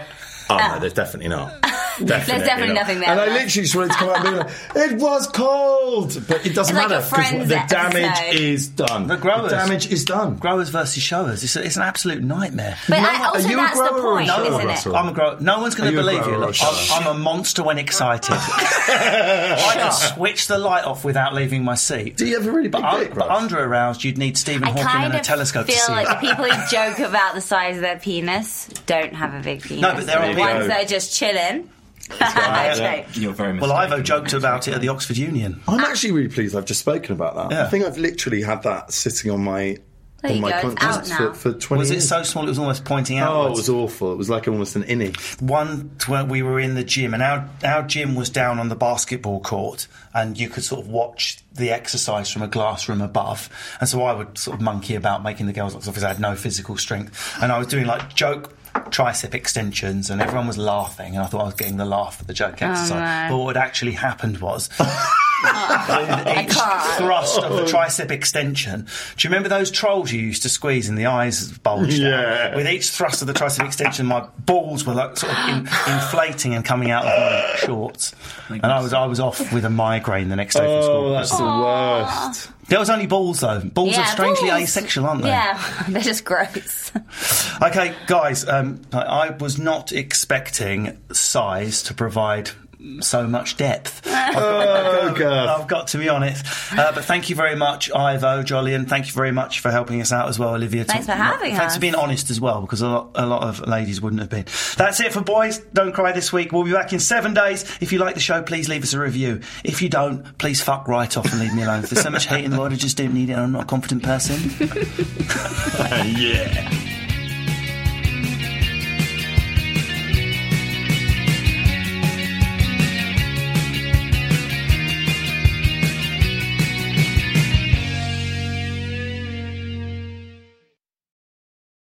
Speaker 4: oh no, there's definitely not. Definitely
Speaker 5: definitely
Speaker 4: not.
Speaker 5: nothing there,
Speaker 4: And I literally just wanted to come out and be like, it was cold, but it doesn't
Speaker 5: It's like
Speaker 4: matter
Speaker 5: your Friends
Speaker 4: the damage
Speaker 5: episode.
Speaker 4: is done.
Speaker 2: The growers.
Speaker 4: damage is done.
Speaker 2: Growers versus showers. It's, a, it's an absolute nightmare.
Speaker 5: But
Speaker 4: No,
Speaker 5: I,
Speaker 4: are
Speaker 5: also,
Speaker 4: you a
Speaker 5: that's the
Speaker 4: grower or a
Speaker 5: point,
Speaker 4: shower,
Speaker 5: isn't
Speaker 4: Russell?
Speaker 5: it?
Speaker 2: I'm a grower. No one's going
Speaker 4: Are
Speaker 2: to
Speaker 4: you a
Speaker 2: believe
Speaker 4: grower
Speaker 2: you.
Speaker 4: or a
Speaker 2: Look. I'm, I'm a monster when excited. I can switch the light off without leaving my seat.
Speaker 4: Do you have a really big
Speaker 2: but,
Speaker 4: dick,
Speaker 2: but
Speaker 4: Russ?
Speaker 2: under aroused, you'd need Stephen
Speaker 5: I
Speaker 2: Hawking
Speaker 5: kind
Speaker 2: and a
Speaker 5: of
Speaker 2: telescope to
Speaker 5: feel
Speaker 2: see
Speaker 5: like
Speaker 2: it.
Speaker 5: the people who joke about the size of their penis don't have a big penis.
Speaker 2: No, but there are
Speaker 5: the
Speaker 2: people-
Speaker 5: ones that are just chilling.
Speaker 2: Yeah.
Speaker 5: Joke.
Speaker 3: You're very
Speaker 2: Well. Ivo joked about it at the Oxford Union.
Speaker 4: I'm actually really pleased I've just spoken about that.
Speaker 2: Yeah.
Speaker 4: I think I've literally had that sitting on my
Speaker 5: There
Speaker 4: on my
Speaker 5: go,
Speaker 4: conscience for,
Speaker 5: now.
Speaker 4: for 20
Speaker 2: Was it
Speaker 4: years.
Speaker 2: so small it was almost pointing out?
Speaker 4: Oh, it was awful. It was like almost an innie.
Speaker 2: one where we were in the gym and our our gym was down on the basketball court and you could sort of watch the exercise from a glass room above and so I would sort of monkey about making the girls look because I had no physical strength and I was doing like joke tricep extensions and everyone was laughing and I thought I was getting the laugh at the joke oh, exercise. but what had actually happened was each thrust of the tricep extension. Do you remember those trolls you used to squeeze and the eyes bulged
Speaker 4: Yeah.
Speaker 2: out? With each thrust of the tricep extension, my balls were like sort of in, inflating and coming out of my shorts, and I was I was off with a migraine the next day from school.
Speaker 4: Oh, that's the worst.
Speaker 2: There was only balls though. Balls are strangely
Speaker 5: balls.
Speaker 2: asexual, aren't they?
Speaker 5: Yeah, they're just gross.
Speaker 2: Okay, guys, um, I I was not expecting size to provide so much depth.
Speaker 4: Oh, God.
Speaker 2: I've got to be honest. Uh, but thank you very much, Ivo, Jolyon. Thank you very much for helping us out as well, Olivia.
Speaker 5: Thanks for having
Speaker 2: Thanks
Speaker 5: us.
Speaker 2: Thanks for being honest as well, because a lot, a lot of ladies wouldn't have been. That's it for Boys Don't Cry this week. We'll be back in seven days. If you like the show, please leave us a review. If you don't, please fuck right off and leave me alone. There's so much hate in the world, I just don't need it. I'm not a confident person.
Speaker 4: yeah.